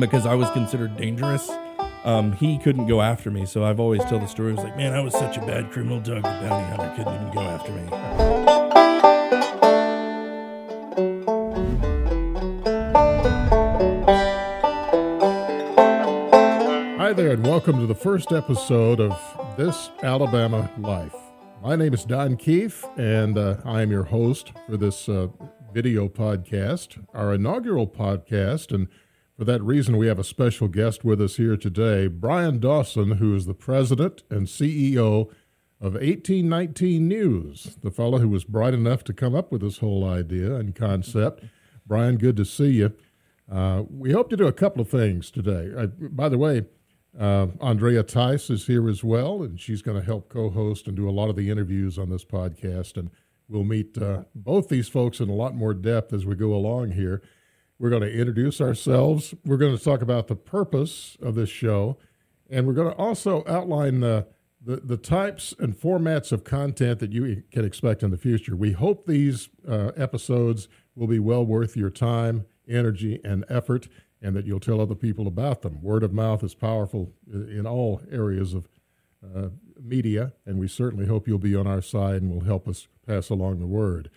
because I was considered dangerous. Um, he couldn't go after me, so I've always tell the story. I was like, man, I was such a bad criminal. Dog, the bounty hunter, couldn't even go after me. Hi there, and welcome to the first episode of This Alabama Life. My name is Don Keith, and uh, I am your host for this uh, video podcast, our inaugural podcast. And for that reason, we have a special guest with us here today, Bryan Dawson, who is the president and CEO of 1819 News, the fellow who was bright enough to come up with this whole idea and concept. Bryan, good to see you. Uh, we hope to do a couple of things today. Uh, by the way, uh, Andrea Tice is here as well, and she's going to help co host and do a lot of the interviews on this podcast. And we'll meet uh, both these folks in a lot more depth as we go along here. We're going to introduce ourselves. We're going to talk about the purpose of this show, and we're going to also outline the, the, the types and formats of content that you can expect in the future. We hope these uh, episodes will be well worth your time, energy, and effort, and that you'll tell other people about them. Word of mouth is powerful in all areas of uh, media, and we certainly hope you'll be on our side and will help us pass along the word.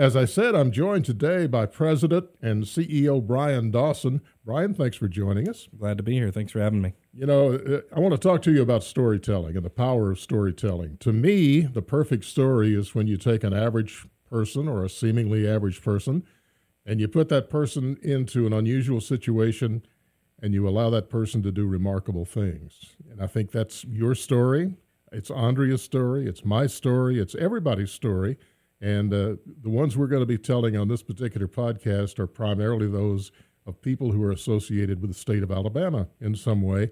As I said, I'm joined today by President and CEO Bryan Dawson. Bryan, thanks for joining us. Glad to be here. Thanks for having me. You know, uh, I want to talk to you about storytelling and the power of storytelling. To me, the perfect story is when you take an average person or a seemingly average person and you put that person into an unusual situation and you allow that person to do remarkable things. And I think that's your story. It's Andrea's story. It's my story. It's everybody's story. And uh, the ones we're going to be telling on this particular podcast are primarily those of people who are associated with the state of Alabama in some way.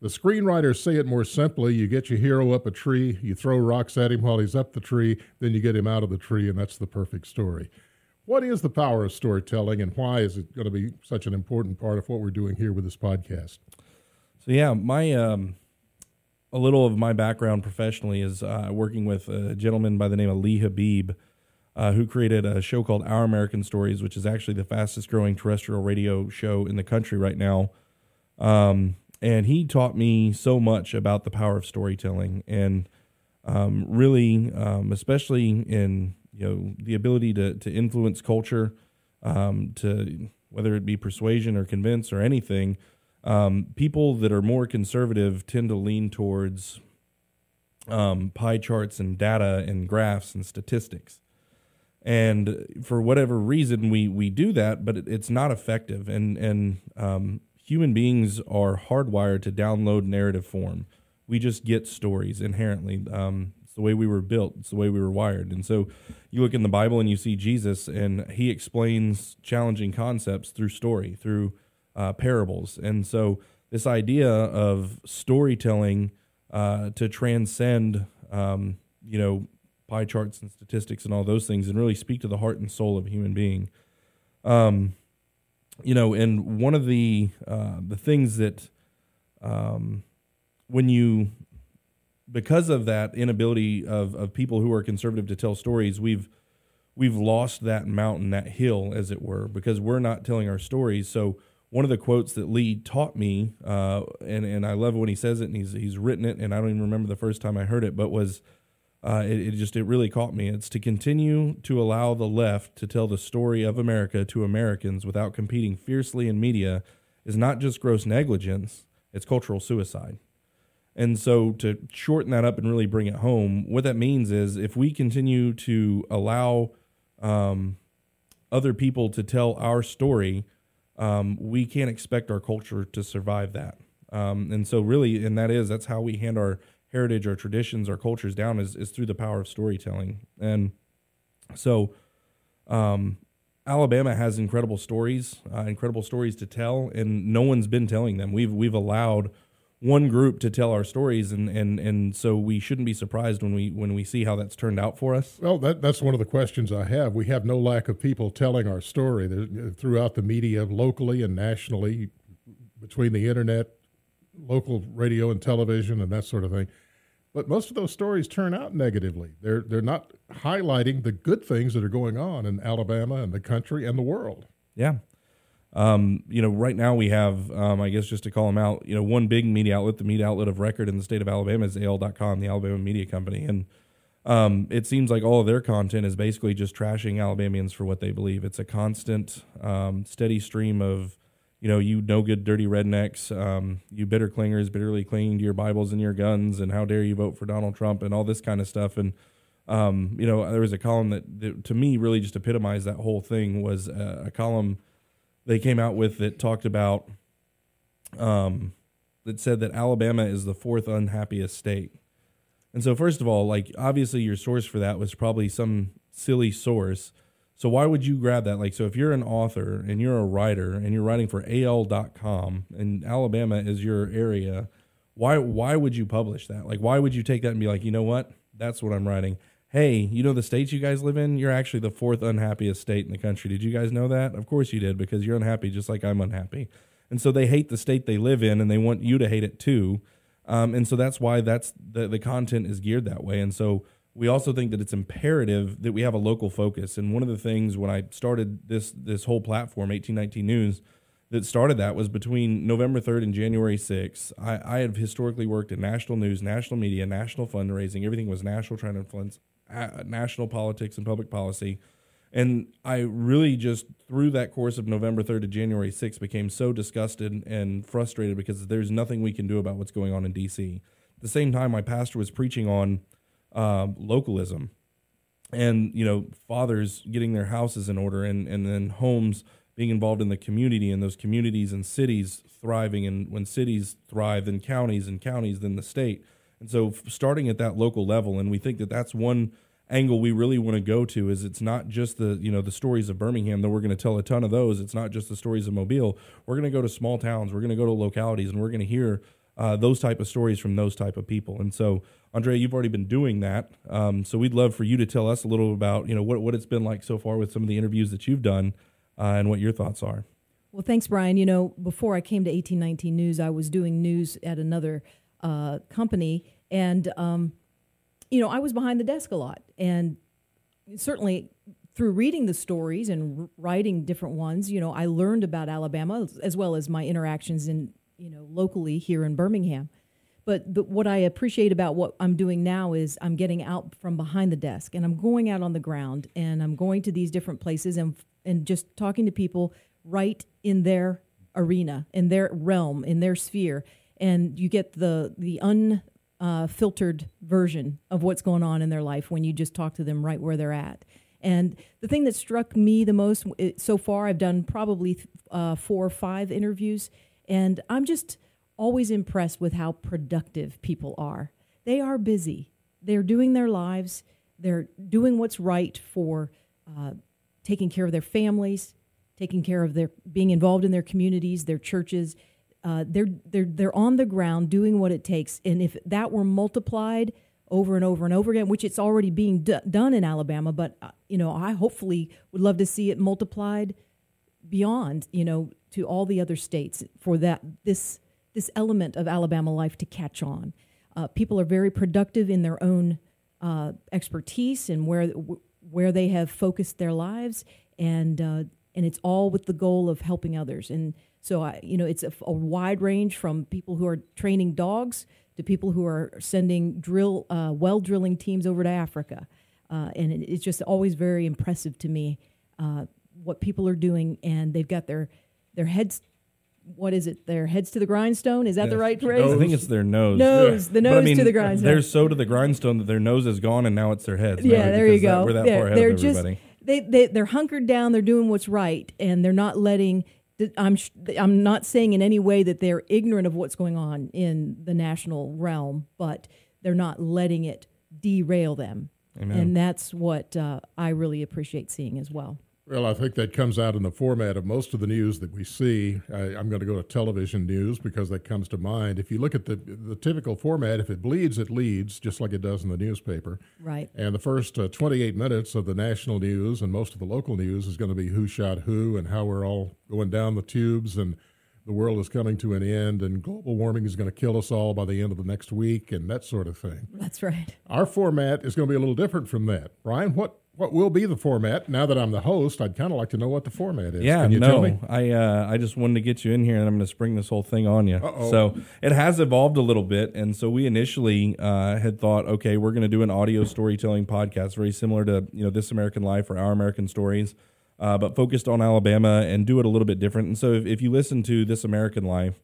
The screenwriters say it more simply you get your hero up a tree, you throw rocks at him while he's up the tree, then you get him out of the tree, and that's the perfect story. What is the power of storytelling, and why is it going to be such an important part of what we're doing here with this podcast? So, yeah, my. Um a little of my background professionally is uh, working with a gentleman by the name of Lee Habeeb, uh, who created a show called Our American Stories, which is actually the fastest growing terrestrial radio show in the country right now. Um, and he taught me so much about the power of storytelling and um, really, um, especially in you know the ability to to influence culture, um, to whether it be persuasion or convince or anything. Um, people that are more conservative tend to lean towards um, pie charts and data and graphs and statistics. And for whatever reason, we we do that, but it, it's not effective. And and um, human beings are hardwired to download narrative form. We just get stories inherently. Um, it's the way we were built. It's the way we were wired. And so, you look in the Bible and you see Jesus, and he explains challenging concepts through story, through uh, parables. And so, this idea of storytelling uh, to transcend, um, you know, pie charts and statistics and all those things, and really speak to the heart and soul of a human being. Um, you know, and one of the uh, the things that um, when you because of that inability of, of people who are conservative to tell stories, we've we've lost that mountain, that hill, as it were, because we're not telling our stories. So one of the quotes that Lee taught me, uh, and and I love when he says it, and he's he's written it, and I don't even remember the first time I heard it, but was uh, it, it, just it really caught me. It's to continue to allow the left to tell the story of America to Americans without competing fiercely in media is not just gross negligence; it's cultural suicide. And so, to shorten that up and really bring it home, what that means is if we continue to allow um, other people to tell our story, um, we can't expect our culture to survive that. Um, and so, really, and that is that's how we hand our heritage, our traditions, our cultures down is, is through the power of storytelling. And so, um, Alabama has incredible stories, uh, incredible stories to tell, and no one's been telling them. We've we've allowed one group to tell our stories, and, and, and so we shouldn't be surprised when we when we see how that's turned out for us. Well, that, that's one of the questions I have. We have no lack of people telling our story There's, throughout the media, locally and nationally, between the internet, local radio and television, and that sort of thing. But most of those stories turn out negatively. They're they're not highlighting the good things that are going on in Alabama and the country and the world. Yeah, Um, you know, right now we have, um, I guess, just to call them out, you know, one big media outlet, the media outlet of record in the state of Alabama is AL.com, the Alabama Media Company, and um, it seems like all of their content is basically just trashing Alabamians for what they believe. It's a constant, um, steady stream of, you know, you no good, dirty rednecks, um, you bitter clingers, bitterly clinging to your Bibles and your guns, and how dare you vote for Donald Trump and all this kind of stuff. And, um, you know, there was a column that, that, to me really just epitomized that whole thing was a, a column they came out with that talked about, um, that said that Alabama is the fourth unhappiest state. And so, first of all, like obviously your source for that was probably some silly source. So why would you grab that? Like, so if you're an author and you're a writer and you're writing for AL.com and Alabama is your area, why why would you publish that? Like, why would you take that and be like, you know what, that's what I'm writing. Hey, you know the states you guys live in? You're actually the fourth unhappiest state in the country. Did you guys know that? Of course you did, because you're unhappy just like I'm unhappy. And so they hate the state they live in and they want you to hate it too. Um, and so that's why that's the, the content is geared that way. And so we also think that it's imperative that we have a local focus. And one of the things when I started this this whole platform, 1819 News, that started that was between November 3rd and January 6th. I, I have historically worked in national news, national media, national fundraising. Everything was national, trying to influence uh, national politics and public policy. And I really just, through that course of November 3rd to January 6th, became so disgusted and frustrated because there's nothing we can do about what's going on in D.C. At the same time, my pastor was preaching on uh, localism and, you know, fathers getting their houses in order and, and then homes being involved in the community and those communities and cities thriving. And when cities thrive, then counties and counties, then the state. And so starting at that local level, and we think that that's one – angle we really want to go to is it's not just the you know the stories of Birmingham though we're going to tell a ton of those it's not just the stories of Mobile we're going to go to small towns we're going to go to localities and we're going to hear uh, those type of stories from those type of people. And so Andrea, you've already been doing that. Um, so we'd love for you to tell us a little about you know what, what it's been like so far with some of the interviews that you've done uh, and what your thoughts are. Well thanks Bryan. You know before I came to 1819 News I was doing news at another uh, company. And um, you know, I was behind the desk a lot. And certainly through reading the stories and writing different ones, you know, I learned about Alabama as well as my interactions in, you know, locally here in Birmingham. But the, what I appreciate about what I'm doing now is I'm getting out from behind the desk and I'm going out on the ground and I'm going to these different places and and just talking to people right in their arena, in their realm, in their sphere, and you get the the un uh, version of what's going on in their life when you just talk to them right where they're at. And the thing that struck me the most it, so far, I've done probably uh, four or five interviews, and I'm just always impressed with how productive people are. They are busy, they're doing their lives, they're doing what's right for uh, taking care of their families, taking care of their being involved in their communities, their churches, uh, they're they're they're on the ground doing what it takes, and if that were multiplied over and over and over again, which it's already being d- done in Alabama, but uh, you know I hopefully would love to see it multiplied beyond you know to all the other states for that this this element of Alabama life to catch on. Uh, people are very productive in their own uh, expertise and where where they have focused their lives, and uh, and it's all with the goal of helping others and so, I, you know, it's a, a, wide range from people who are training dogs to people who are sending drill uh, well drilling teams over to Africa, uh, and it, it's just always very impressive to me uh, what people are doing, and they've got their their heads. What is it? Their heads to the grindstone. Is that yes. the right phrase? I think it's their nose. Nose, yeah. the nose I mean, to the grindstone. They're so to the grindstone that their nose is gone, and now it's their heads. Yeah, there you go. That, we're that they're, far ahead they're of everybody. Just, they, they, they're hunkered down. They're doing what's right, and they're not letting I'm I'm not saying in any way that they're ignorant of what's going on in the national realm, but they're not letting it derail them, Amen. and that's what uh, I really appreciate seeing as well. Well, I think that comes out in the format of most of the news that we see. I, am going to go to television news because that comes to mind. If you look at the the typical format, if it bleeds, it leads, just like it does in the newspaper. Right. And the first uh, 28 minutes of the national news and most of the local news is going to be who shot who and how we're all going down the tubes and the world is coming to an end and global warming is going to kill us all by the end of the next week and that sort of thing. That's right. Our format is going to be a little different from that. Bryan, what what will be the format? Now that I'm the host, I'd kind of like to know what the format is. Yeah, Can you no, tell me? I uh, I just wanted to get you in here, and I'm going to spring this whole thing on you. Uh-oh. So it has evolved a little bit, and so we initially uh, had thought, okay, we're going to do an audio storytelling podcast, very similar to you know This American Life or Our American Stories, uh, but focused on Alabama and do it a little bit different. And so if, if you listen to This American Life.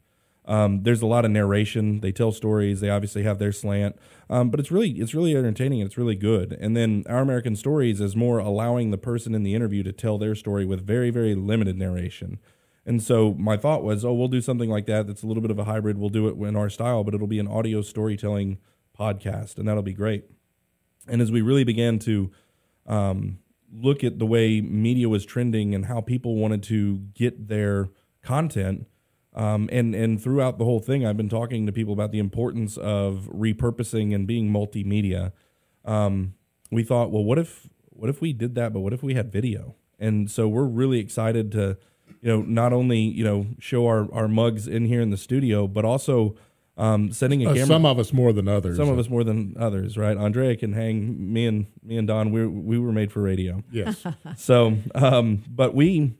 Um, there's a lot of narration. They tell stories. They obviously have their slant, um, but it's really it's really entertaining. It's really good. And then Our American Stories is more allowing the person in the interview to tell their story with very very limited narration. And so my thought was, oh, we'll do something like that. That's a little bit of a hybrid. We'll do it in our style, but it'll be an audio storytelling podcast, and that'll be great. And as we really began to um, look at the way media was trending and how people wanted to get their content, um, and and throughout the whole thing, I've been talking to people about the importance of repurposing and being multimedia. Um, we thought, well, what if what if we did that, but what if we had video? And so we're really excited to, you know, not only you know show our our mugs in here in the studio, but also um, sending a Uh, camera. some of us more than others. Some of us more than others, right? Andrea can hang. Me and me and Don, we we were made for radio. Yes. So, um, but we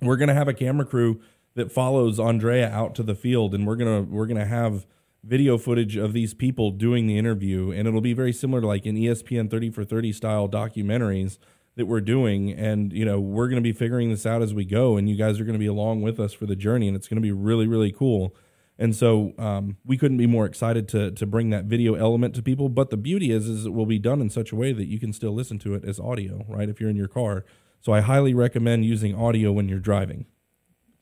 we're gonna have a camera crew that follows Andrea out to the field, and we're gonna we're gonna have video footage of these people doing the interview, and it'll be very similar to like E ESPN thirty for thirty style documentaries that we're doing, and you know we're gonna be figuring this out as we go, and you guys are gonna be along with us for the journey, and it's gonna be really really cool. And so um, we couldn't be more excited to to bring that video element to people. But the beauty is, is it will be done in such a way that you can still listen to it as audio, right? If you're in your car. So I highly recommend using audio when you're driving.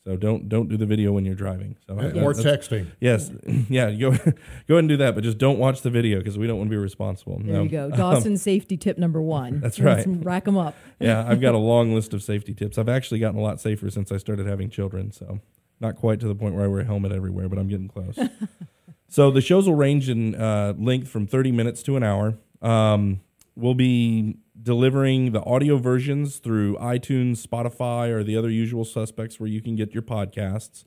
So don't don't do the video when you're driving. So I, or that's- texting. Yes, yeah. Go go ahead and do that, but just don't watch the video because we don't want to be responsible. There No. you go. Dawson safety tip number one. That's Let's right. Rack them up. yeah, I've got a long list of safety tips. I've actually gotten a lot safer since I started having children. So, not quite to the point where I wear a helmet everywhere, but I'm getting close. so, the shows will range in uh, length from 30 minutes to an hour. Um, we'll be delivering the audio versions through iTunes, Spotify, or the other usual suspects where you can get your podcasts.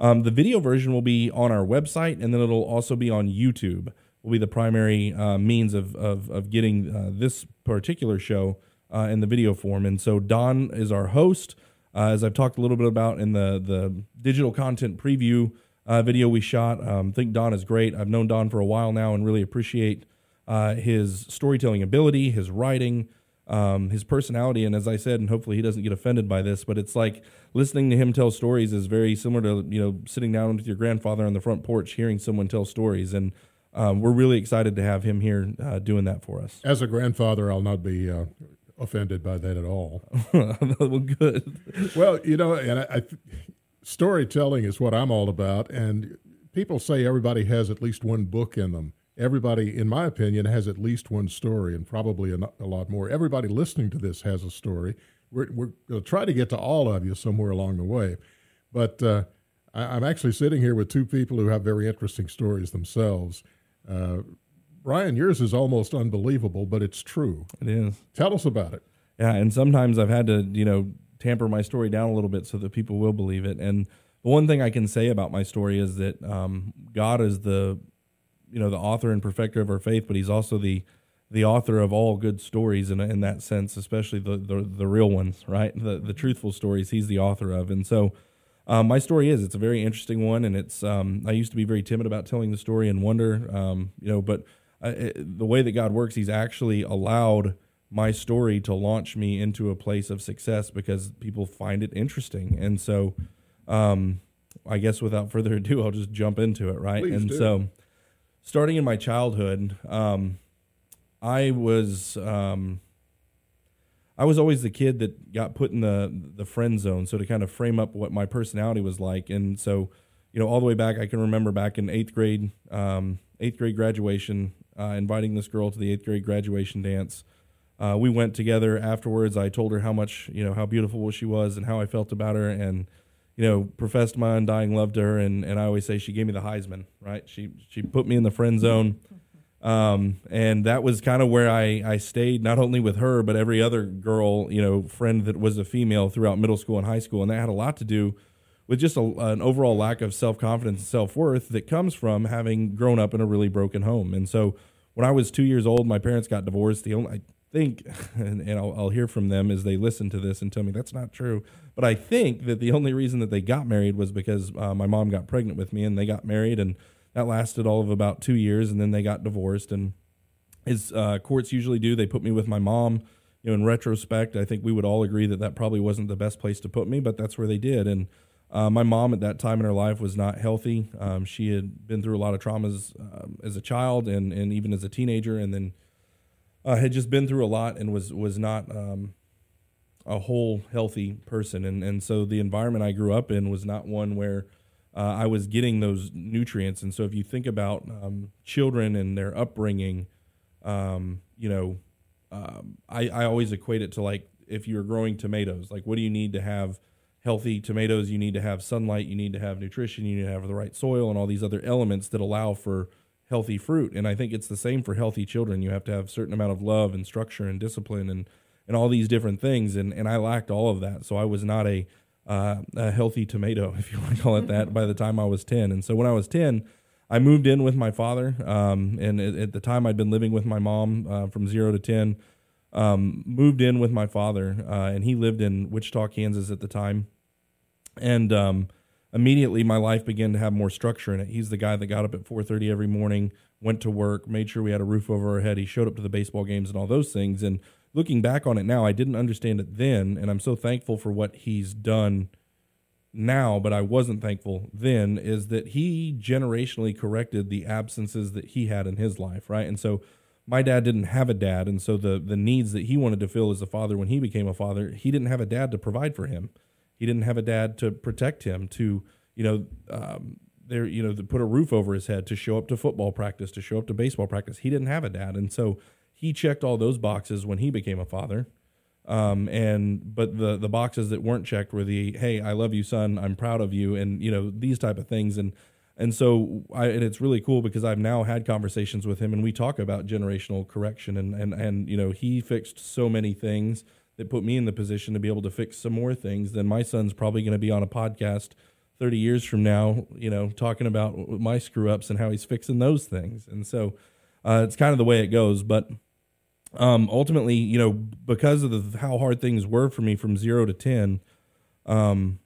Um, the video version will be on our website, and then it'll also be on YouTube. Will be the primary uh, means of of, of getting uh, this particular show uh, in the video form. And so Don is our host, uh, as I've talked a little bit about in the the digital content preview uh, video we shot. Um, think Don is great. I've known Don for a while now, and really appreciate uh, his storytelling ability, his writing, um, his personality, and as I said, and hopefully he doesn't get offended by this, but it's like listening to him tell stories is very similar to you know sitting down with your grandfather on the front porch, hearing someone tell stories, and um, we're really excited to have him here uh, doing that for us. As a grandfather, I'll not be uh, offended by that at all. well, good. well, you know, and I, I, storytelling is what I'm all about. And people say everybody has at least one book in them. Everybody, in my opinion, has at least one story, and probably a, a lot more. Everybody listening to this has a story. We're, we're going to try to get to all of you somewhere along the way. But uh, I, I'm actually sitting here with two people who have very interesting stories themselves. Uh, Bryan, yours is almost unbelievable, but it's true. It is. Tell us about it. Yeah, and sometimes I've had to, you know, tamper my story down a little bit so that people will believe it. And the one thing I can say about my story is that um, God is the, you know, the author and perfecter of our faith, but He's also the the author of all good stories in, in that sense, especially the, the the real ones, right? The the truthful stories. He's the author of, and so. Um, my story is it's a very interesting one, and it's um, I used to be very timid about telling the story and wonder, um, you know, but uh, it, the way that God works, He's actually allowed my story to launch me into a place of success because people find it interesting. And so, um, I guess without further ado, I'll just jump into it, right? Please and do. so, starting in my childhood, um, I was um, I was always the kid that got put in the the friend zone. So to kind of frame up what my personality was like, and so you know, all the way back, I can remember back in eighth grade, um, eighth grade graduation, uh, inviting this girl to the eighth grade graduation dance. Uh, we went together afterwards. I told her how much, you know, how beautiful she was and how I felt about her, and you know, professed my undying love to her. And, and I always say she gave me the Heisman, right? She she put me in the friend zone, um, and that was kind of where I I stayed, not only with her but every other girl, you know, friend that was a female throughout middle school and high school, and that had a lot to do with just a, an overall lack of self confidence and self worth that comes from having grown up in a really broken home. And so when I was two years old, my parents got divorced. The only, I think, and, and I'll, I'll, hear from them as they listen to this and tell me that's not true. But I think that the only reason that they got married was because uh, my mom got pregnant with me, and they got married, and that lasted all of about two years, and then they got divorced. And as uh, courts usually do, they put me with my mom. You know, in retrospect, I think we would all agree that that probably wasn't the best place to put me, but that's where they did. And uh, my mom at that time in her life was not healthy. Um, she had been through a lot of traumas um, as a child and, and even as a teenager, and then uh, had just been through a lot and was was not um, a whole healthy person. And and so the environment I grew up in was not one where uh, I was getting those nutrients. And so if you think about um, children and their upbringing, um, you know, um, I, I always equate it to like if you're growing tomatoes, like what do you need to have healthy tomatoes, you need to have sunlight, you need to have nutrition, you need to have the right soil, and all these other elements that allow for healthy fruit. And I think it's the same for healthy children. You have to have a certain amount of love and structure and discipline and and all these different things. And and I lacked all of that, so I was not a uh, a healthy tomato, if you want to call it that, by the time I was ten. And so when I was ten. I moved in with my father, um, and at, at, the time I'd been living with my mom uh, from zero to ten. Um, moved in with my father, uh, and he lived in Wichita, Kansas at the time and um, immediately my life began to have more structure in it. He's the guy that got up at 4:30 every morning, went to work, made sure we had a roof over our head. He showed up to the baseball games and all those things. And looking back on it now, I didn't understand it then, and I'm so thankful for what he's done now, but I wasn't thankful then. Is that he generationally corrected the absences that he had in his life, right? And so my dad didn't have a dad, and so the the needs that he wanted to fill as a father when he became a father, he didn't have a dad to provide for him. He didn't have a dad to protect him, to you know, um, there you know, to put a roof over his head, to show up to football practice, to show up to baseball practice. He didn't have a dad, and so he checked all those boxes when he became a father. Um, and but the the boxes that weren't checked were the hey, I love you, son, I'm proud of you, and you know these type of things, and and so I, and it's really cool because I've now had conversations with him, and we talk about generational correction, and and and you know he fixed so many things that put me in the position to be able to fix some more things, then my son's probably going to be on a podcast 30 years from now, you know, talking about my screw ups and how he's fixing those things. And so uh, it's kind of the way it goes. But um, ultimately, you know, because of the, how hard things were for me from zero to 10, um,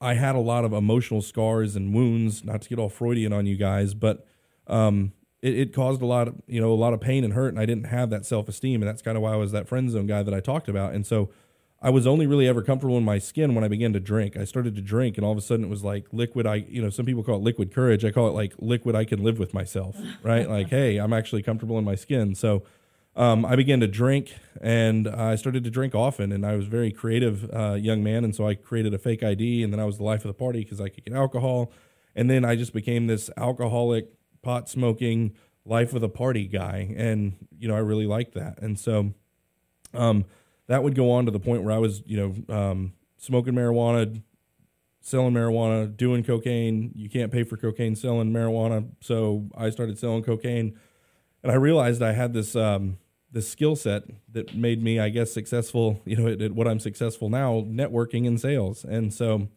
I had a lot of emotional scars and wounds, not to get all Freudian on you guys, but um, it, it caused a lot of you know a lot of pain and hurt, and I didn't have that self esteem, and that's kind of why I was that friend zone guy that I talked about, and so. I was only really ever comfortable in my skin when I began to drink. I started to drink, and all of a sudden it was like liquid. I, you know, some people call it liquid courage. I call it like liquid. I can live with myself, right? like, hey, I'm actually comfortable in my skin. So, um, I began to drink, and I started to drink often. And I was a very creative uh, young man, and so I created a fake ID, and then I was the life of the party because I could get alcohol. And then I just became this alcoholic pot smoking, life with a party guy, and you know I really liked that, and so um, that would go on to the point where I was you know um, smoking marijuana, selling marijuana, doing cocaine. You can't pay for cocaine selling marijuana, so I started selling cocaine, and I realized I had this. Um, this skill set that made me, I guess, successful. You know, at, at what I'm successful now, networking and sales, and so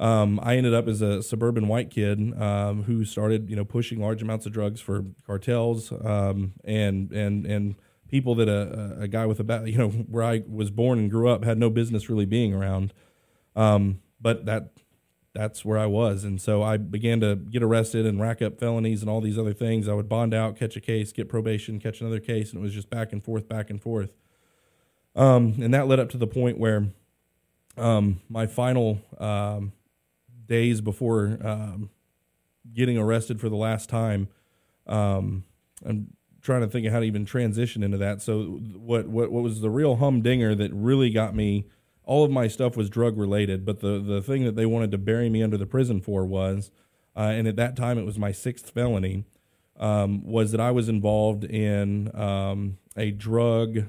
um, I ended up as a suburban white kid um, who started, you know, pushing large amounts of drugs for cartels um, and and and people that a, a guy with a bat you know where I was born and grew up had no business really being around. Um, but that that's where I was, and so I began to get arrested and rack up felonies and all these other things. I would bond out, catch a case, get probation, catch another case, and it was just back and forth, back and forth. Um, and that led up to the point where um, my final days before um, getting arrested for the last time. Um, I'm trying to think of how to even transition into that. So what what what was the real humdinger that really got me? All of my stuff was drug related, but the the thing that they wanted to bury me under the prison for was, uh, and at that time it was my sixth felony, um, was that I was involved in um, a drug,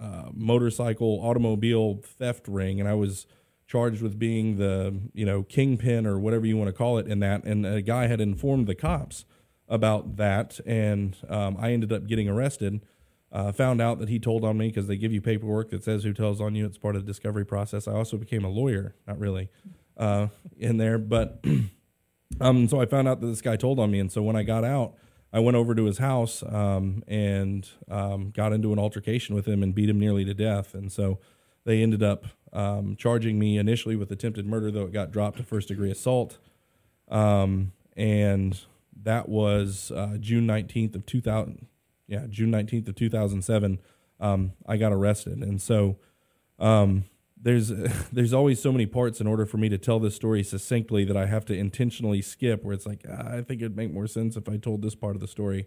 uh, motorcycle, automobile theft ring, and I was charged with being the you know kingpin or whatever you want to call it in that and a guy had informed the cops about that and um, i ended up getting arrested uh, found out that he told on me because they give you paperwork that says who tells on you it's part of the discovery process i also became a lawyer not really uh, in there but um, so i found out that this guy told on me and so when i got out I went over to his house um, and um, got into an altercation with him and beat him nearly to death. And so they ended up um, charging me initially with attempted murder, though it got dropped to first degree assault. Um, and that was uh, June 19th of 2000. Yeah, June 19th of 2007. Um, I got arrested. And so um, there's there's always so many parts in order for me to tell this story succinctly that I have to intentionally skip. Where it's like ah, I think it'd make more sense if I told this part of the story,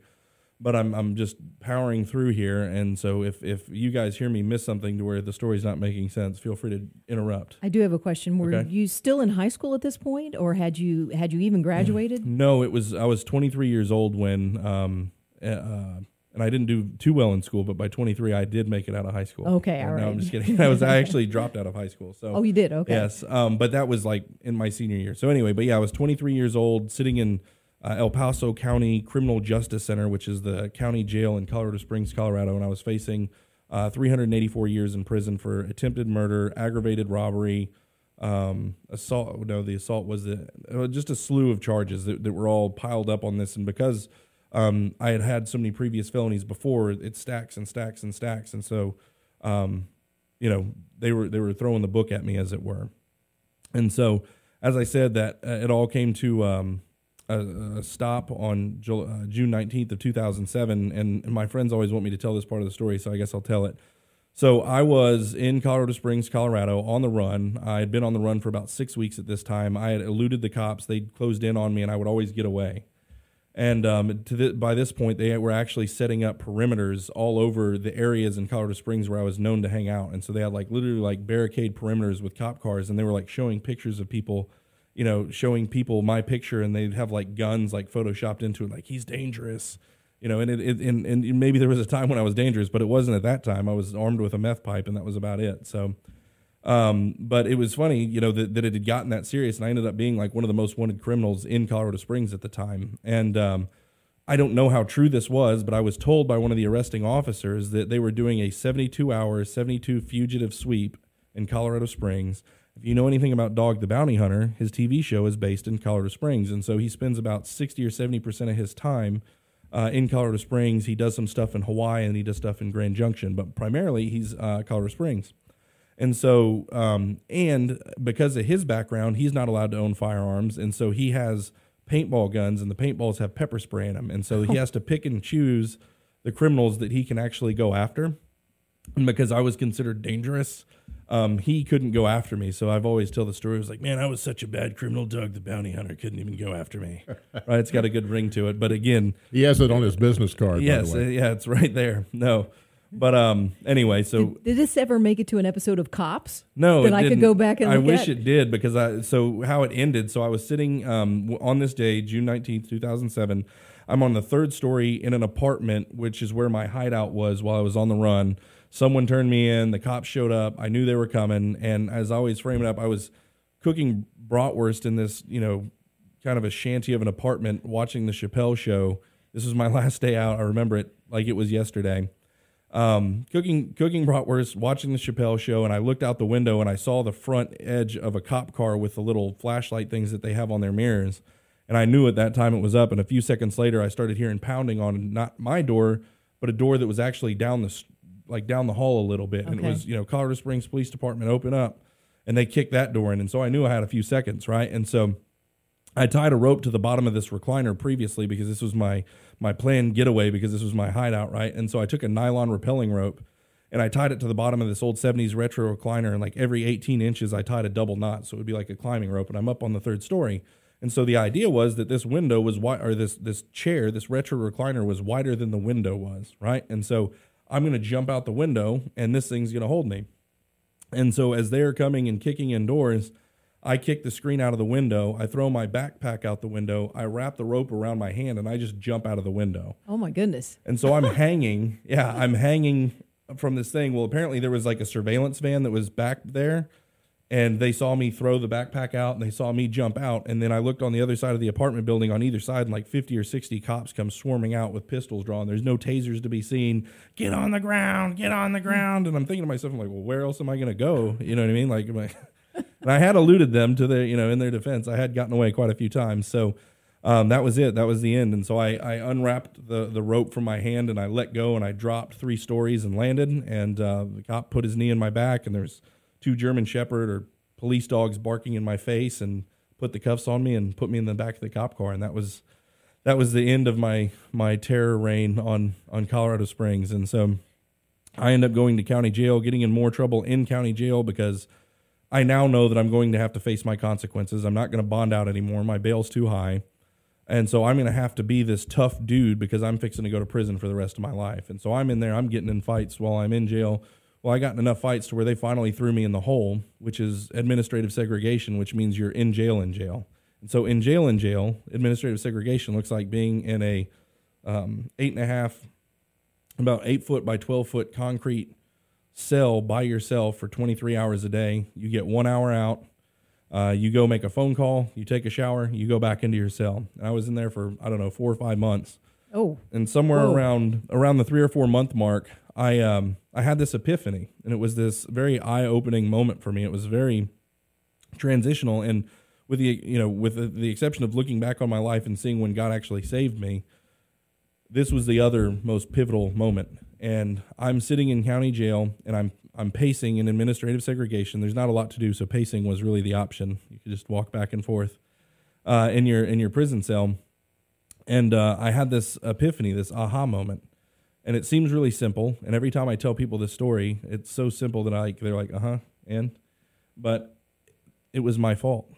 but I'm I'm just powering through here. And so if if you guys hear me miss something to where the story's not making sense, feel free to interrupt. I do have a question. Were Okay. you still in high school at this point, or had you had you even graduated? No, it was I was 23 years old when um uh, and I didn't do too well in school, but by 23 I did make it out of high school. Okay, all No, I'm just kidding. I was I actually dropped out of high school. So Oh, you did. Okay. Yes, um, but that was like in my senior year. So anyway, but yeah, I was 23 years old, sitting in uh, El Paso County Criminal Justice Center, which is the county jail in Colorado Springs, Colorado, and I was facing uh, 384 years in prison for attempted murder, aggravated robbery, um, assault. No, the assault was the, uh, just a slew of charges that, that were all piled up on this, and because um, I had had so many previous felonies before, it stacks and stacks and stacks, and so. Um, you know they were they were throwing the book at me as it were and so as i said that uh, it all came to um, a, a stop on uh, june 19th of 2007 and, my friends always want me to tell this part of the story so i guess i'll tell it. So i was in colorado springs colorado on the run. I had been on the run for about six weeks at this time. I had eluded the cops. They'd closed in on me and i would always get away. And um, the, by this point, they were actually setting up perimeters all over the areas in Colorado Springs where I was known to hang out. And so they had like literally like barricade perimeters with cop cars, and they were like showing pictures of people, you know, showing people my picture, and they'd have like guns like photoshopped into it, like he's dangerous, you know. And it, it and, and maybe there was a time when I was dangerous, but it wasn't at that time. I was armed with a meth pipe, and that was about it. So. Um, but it was funny, you know, that, that it had gotten that serious, and I ended up being like one of the most wanted criminals in Colorado Springs at the time. And um, I don't know how true this was, but I was told by one of the arresting officers that they were doing a 72 hour, 72 fugitive sweep in Colorado Springs. If you know anything about Dog the Bounty Hunter, his TV show is based in Colorado Springs. And so he spends about 60 or 70% of his time uh, in Colorado Springs. He does some stuff in Hawaii and he does stuff in Grand Junction, but primarily he's uh, Colorado Springs. And so, um, and because of his background, he's not allowed to own firearms. And so he has paintball guns, and the paintballs have pepper spray in them. And so he has to pick and choose the criminals that he can actually go after. And because I was considered dangerous, um, he couldn't go after me. So I've always tell the story. I was like, man, I was such a bad criminal. Dog, the bounty hunter, couldn't even go after me. right? It's got a good ring to it. But again, He has it on his business card. yes, by the uh, yeah, it's right there. No. But um, anyway, so Did, did this ever make it to an episode of Cops? No, that it I could didn't. go back and I look wish at? it did because I. So how it ended. So I was sitting um, on this day, June nineteenth, two thousand seven. I'm on the third story in an apartment, which is where my hideout was while I was on the run. Someone turned me in. The cops showed up. I knew they were coming, and as I always frame it up, I was cooking bratwurst in this, you know, kind of a shanty of an apartment, watching the Chappelle show. This was my last day out. I remember it like it was yesterday um, cooking cooking bratwurst, watching the Chappelle show, and I looked out the window and I saw the front edge of a cop car with the little flashlight things that they have on their mirrors, and I knew at that time it was up. And a few seconds later, I started hearing pounding on not my door, but a door that was actually down the like down the hall a little bit, and it was you know Colorado Springs Police Department open up, and they kicked that door in, and so I knew I had a few seconds, right, and so. I tied a rope to the bottom of this recliner previously because this was my my planned getaway because this was my hideout, right? And so I took a nylon rappelling rope and I tied it to the bottom of this old 70s retro recliner and like every 18 inches I tied a double knot so it would be like a climbing rope and I'm up on the third story. And so the idea was that this window was wide or this this chair, this retro recliner was wider than the window was, right? And so I'm going to jump out the window and this thing's going to hold me. And so as they're coming and kicking indoors, I kick the screen out of the window. I throw my backpack out the window. I wrap the rope around my hand and I just jump out of the window. Oh my goodness! And so I'm hanging. Yeah, I'm hanging from this thing. Well, apparently there was like a surveillance van that was back there. And they saw me throw the backpack out and they saw me jump out. And then I looked on the other side of the apartment building on either side, and like 50 or 60 cops come swarming out with pistols drawn. There's no tasers to be seen. Get on the ground, get on the ground. And I'm thinking to myself, I'm like, well, where else am I going to go? You know what I mean? Like, I, and I had eluded them to their, you know, in their defense. I had gotten away quite a few times. So um, that was it. That was the end. And so I, I unwrapped the, the rope from my hand and I let go and I dropped three stories and landed. And uh, the cop put his knee in my back and there's two German Shepherd or police dogs barking in my face and put the cuffs on me and put me in the back of the cop car. And that was that was the end of my my terror reign on on Colorado Springs. And so I end up going to county jail, getting in more trouble in county jail because I now know that I'm going to have to face my consequences. I'm not going to bond out anymore. My bail's too high. And so I'm going to have to be this tough dude because I'm fixing to go to prison for the rest of my life. And so I'm in there, I'm getting in fights while I'm in jail. Well, I got in enough fights to where they finally threw me in the hole, which is administrative segregation, which means you're in jail in jail. And so in jail in jail, administrative segregation looks like being in a um, eight and a half, about eight foot by 12 foot concrete cell by yourself for 23 hours a day. You get one hour out, uh, you go make a phone call, you take a shower, you go back into your cell. And I was in there for I don't know four or five months. Oh, And somewhere Whoa. around around the three or four month mark, I um I had this epiphany, and it was this very eye opening moment for me. It was very transitional, and with the you know with the, the exception of looking back on my life and seeing when God actually saved me, this was the other most pivotal moment. And I'm sitting in county jail, and I'm I'm pacing in administrative segregation. There's not a lot to do, so pacing was really the option. You could just walk back and forth uh, in your in your prison cell. And uh, I had this epiphany, this aha moment, and it seems really simple. And every time I tell people this story, it's so simple that I they're like, uh huh, and, but it was my fault.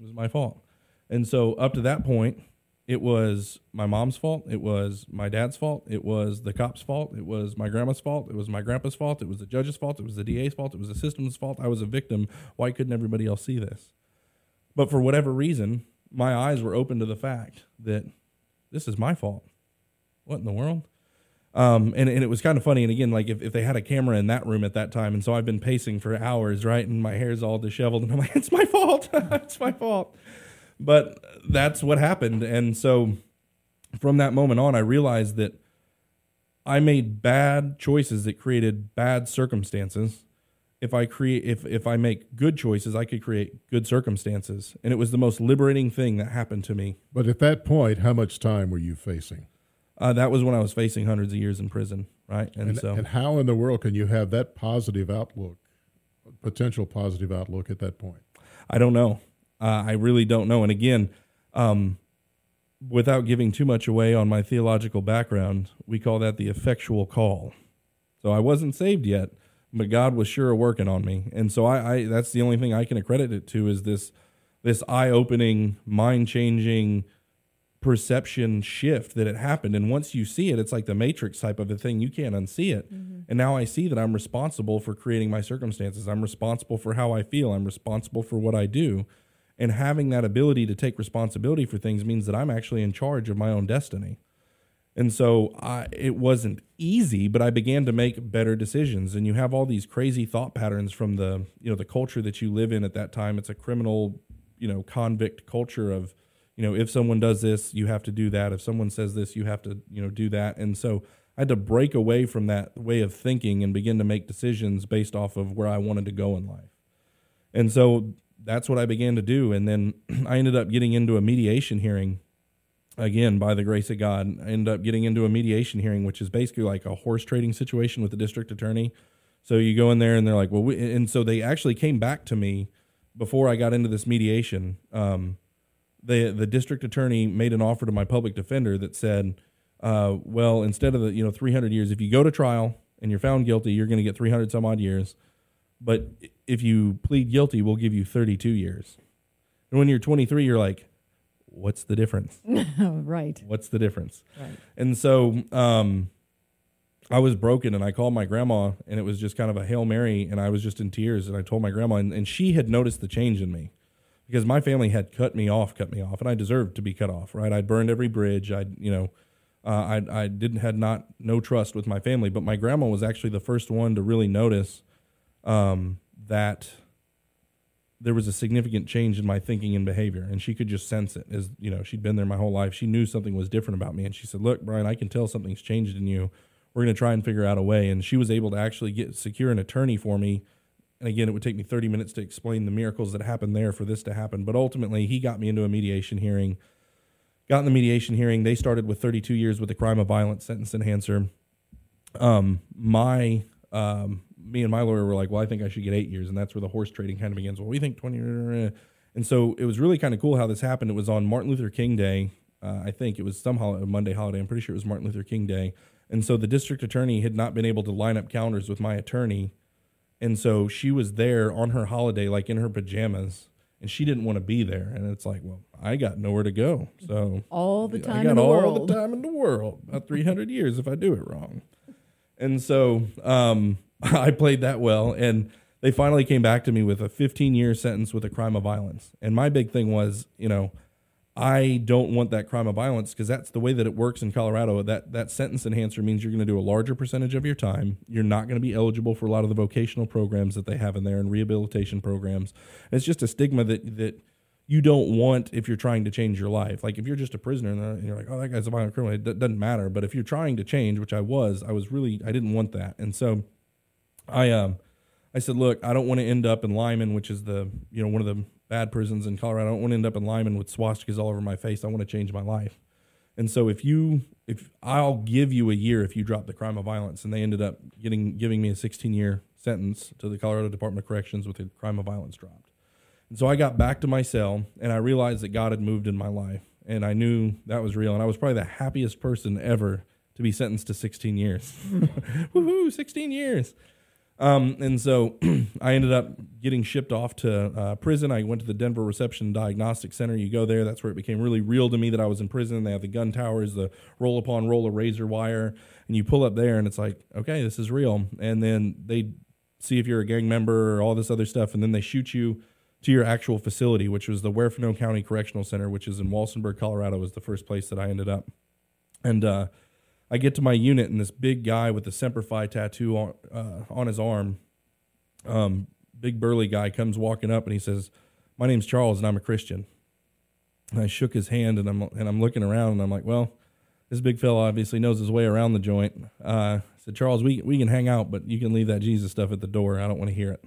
It was my fault. And so up to that point, it was my mom's fault. It was my dad's fault. It was the cop's fault. It was my grandma's fault. It was my grandpa's fault. It was the judge's fault. It was the DA's fault. It was the system's fault. I was a victim. Why couldn't everybody else see this? But for whatever reason, my eyes were open to the fact that this is my fault. What in the world? Um, and, and it was kind of funny. And again, like if, if they had a camera in that room at that time, and so I've been pacing for hours, right? And my hair's all disheveled, and I'm like, it's my fault. it's my fault. But that's what happened. And so from that moment on, I realized that I made bad choices that created bad circumstances. If I create, if if I make good choices, I could create good circumstances, and it was the most liberating thing that happened to me. But at that point, how much time were you facing? Uh, that was when I was facing hundreds of years in prison, right? And, And, so, and how in the world can you have that positive outlook, potential positive outlook at that point? I don't know. Uh, I really don't know. And again, um, without giving too much away on my theological background, we call that the effectual call. So I wasn't saved yet, but God was sure working on me, and so I, I that's the only thing I can accredit it to is this this eye opening, mind changing perception shift that it happened. And once you see it, it's like the Matrix type of a thing. You can't unsee it. Mm-hmm. And now I see that I'm responsible for creating my circumstances. I'm responsible for how I feel. I'm responsible for what I do. And having that ability to take responsibility for things means that I'm actually in charge of my own destiny. And so I, it wasn't easy, but I began to make better decisions. And you have all these crazy thought patterns from the you know the culture that you live in at that time. It's a criminal, you know, convict culture of, you know, if someone does this, you have to do that. If someone says this, you have to you know do that. And so I had to break away from that way of thinking and begin to make decisions based off of where I wanted to go in life. And so that's what I began to do. And then I ended up getting into a mediation hearing again by the grace of god end up getting into a mediation hearing which is basically like a horse trading situation with the district attorney. So you go in there and they're like well we, and so they actually came back to me before i got into this mediation. Um, the the district attorney made an offer to my public defender that said uh, well instead of the you know 300 years if you go to trial and you're found guilty you're going to get 300 some odd years. But if you plead guilty we'll give you 32 years. And when you're 23 you're like what's the difference right. What's the difference? Right. And so um, I was broken and I called my grandma and it was just kind of a Hail Mary and I was just in tears and I told my grandma and, and she had noticed the change in me because my family had cut me off, cut me off, and I deserved to be cut off, right? I'd burned every bridge. I'd, you know, uh, I, I didn't had not no trust with my family, but my grandma was actually the first one to really notice um, that there was a significant change in my thinking and behavior and she could just sense it as you know she'd been there my whole life. She knew something was different about me and she said look bryan i can tell something's changed in you. We're going to try and figure out a way. And she was able to actually get secure an attorney for me. And again it would take me 30 minutes to explain the miracles that happened there for this to happen. But ultimately he got me into a mediation hearing. Got in the mediation hearing. They started with 32 years with a crime of violence sentence enhancer. Um, my um, me and my lawyer were like, well, I think I should get eight years, and that's where the horse trading kind of begins. Well, we think 20. And so it was really kind of cool how this happened. It was on Martin Luther King Day. Uh, I think it was some hol- Monday holiday. I'm pretty sure it was Martin Luther King Day. And so the district attorney had not been able to line up calendars with my attorney. And so she was there on her holiday, like in her pajamas, and she didn't want to be there. And it's like, well, I got nowhere to go. So all the time, I got all world. the time in the world, about 300 years if I do it wrong. And so um, I played that well. And they finally came back to me with a 15 year sentence with a crime of violence. And my big thing was, you know, I don't want that crime of violence because that's the way that it works in Colorado. That that sentence enhancer means you're going to do a larger percentage of your time. You're not going to be eligible for a lot of the vocational programs that they have in there and rehabilitation programs. And it's just a stigma that that you don't want if you're trying to change your life. Like if you're just a prisoner and uh, you're like, oh, that guy's a violent criminal, it doesn't matter. But if you're trying to change, which I was, I was really, I didn't want that. And so I, um, I said, look, I don't want to end up in Limon, which is the, you know, one of the bad prisons in Colorado. I don't want to end up in Limon with swastikas all over my face. I want to change my life. And so if you, if I'll give you a year if you drop the crime of violence, and they ended up getting giving me a 16 year sentence to the Colorado Department of Corrections with the crime of violence dropped. And so I got back to my cell and I realized that God had moved in my life. And I knew that was real. And I was probably the happiest person ever to be sentenced to 16 years. Woohoo, 16 years. Um, and so I ended up getting shipped off to uh, prison. I went to the Denver Reception Diagnostic Center. You go there, that's where it became really real to me that I was in prison. They have the gun towers, the roll upon roll of razor wire, and you pull up there, and it's like, okay, this is real. And then they see if you're a gang member or all this other stuff, and then they shoot you to your actual facility, which was the Huerfano County Correctional Center, which is in Walsenburg, Colorado, was the first place that I ended up. And uh, I get to my unit, and this big guy with the Semper Fi tattoo on, uh, on his arm, um, big burly guy, comes walking up, and he says, "My name's Charles, and I'm a Christian." And I shook his hand, and I'm and I'm looking around, and I'm like, "Well, this big fella obviously knows his way around the joint." Uh, I said, "Charles, we we can hang out, but you can leave that Jesus stuff at the door. I don't want to hear it."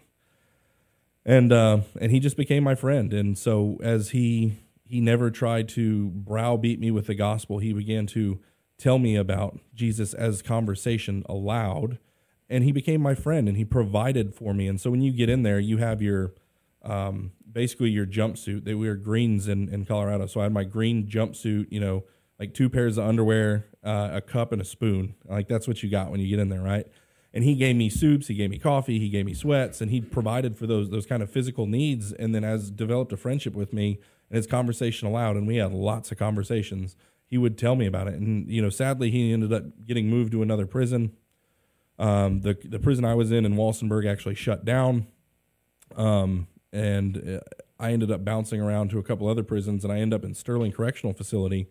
And uh, and he just became my friend, and so as he he never tried to browbeat me with the gospel, he began to tell me about Jesus as conversation allowed. And he became my friend and he provided for me. And so when you get in there, you have your um, basically your jumpsuit. They wear greens in, in Colorado. So I had my green jumpsuit, you know, like two pairs of underwear, uh, a cup, and a spoon. Like that's what you got when you get in there, right? And he gave me soups, he gave me coffee, he gave me sweats, and he provided for those those kind of physical needs. And then as developed a friendship with me, and his conversation allowed, and we had lots of conversations he would tell me about it. And you know, sadly, he ended up getting moved to another prison. Um, the the prison I was in in Walsenburg actually shut down, um, and uh, I ended up bouncing around to a couple other prisons, and I ended up in Sterling Correctional Facility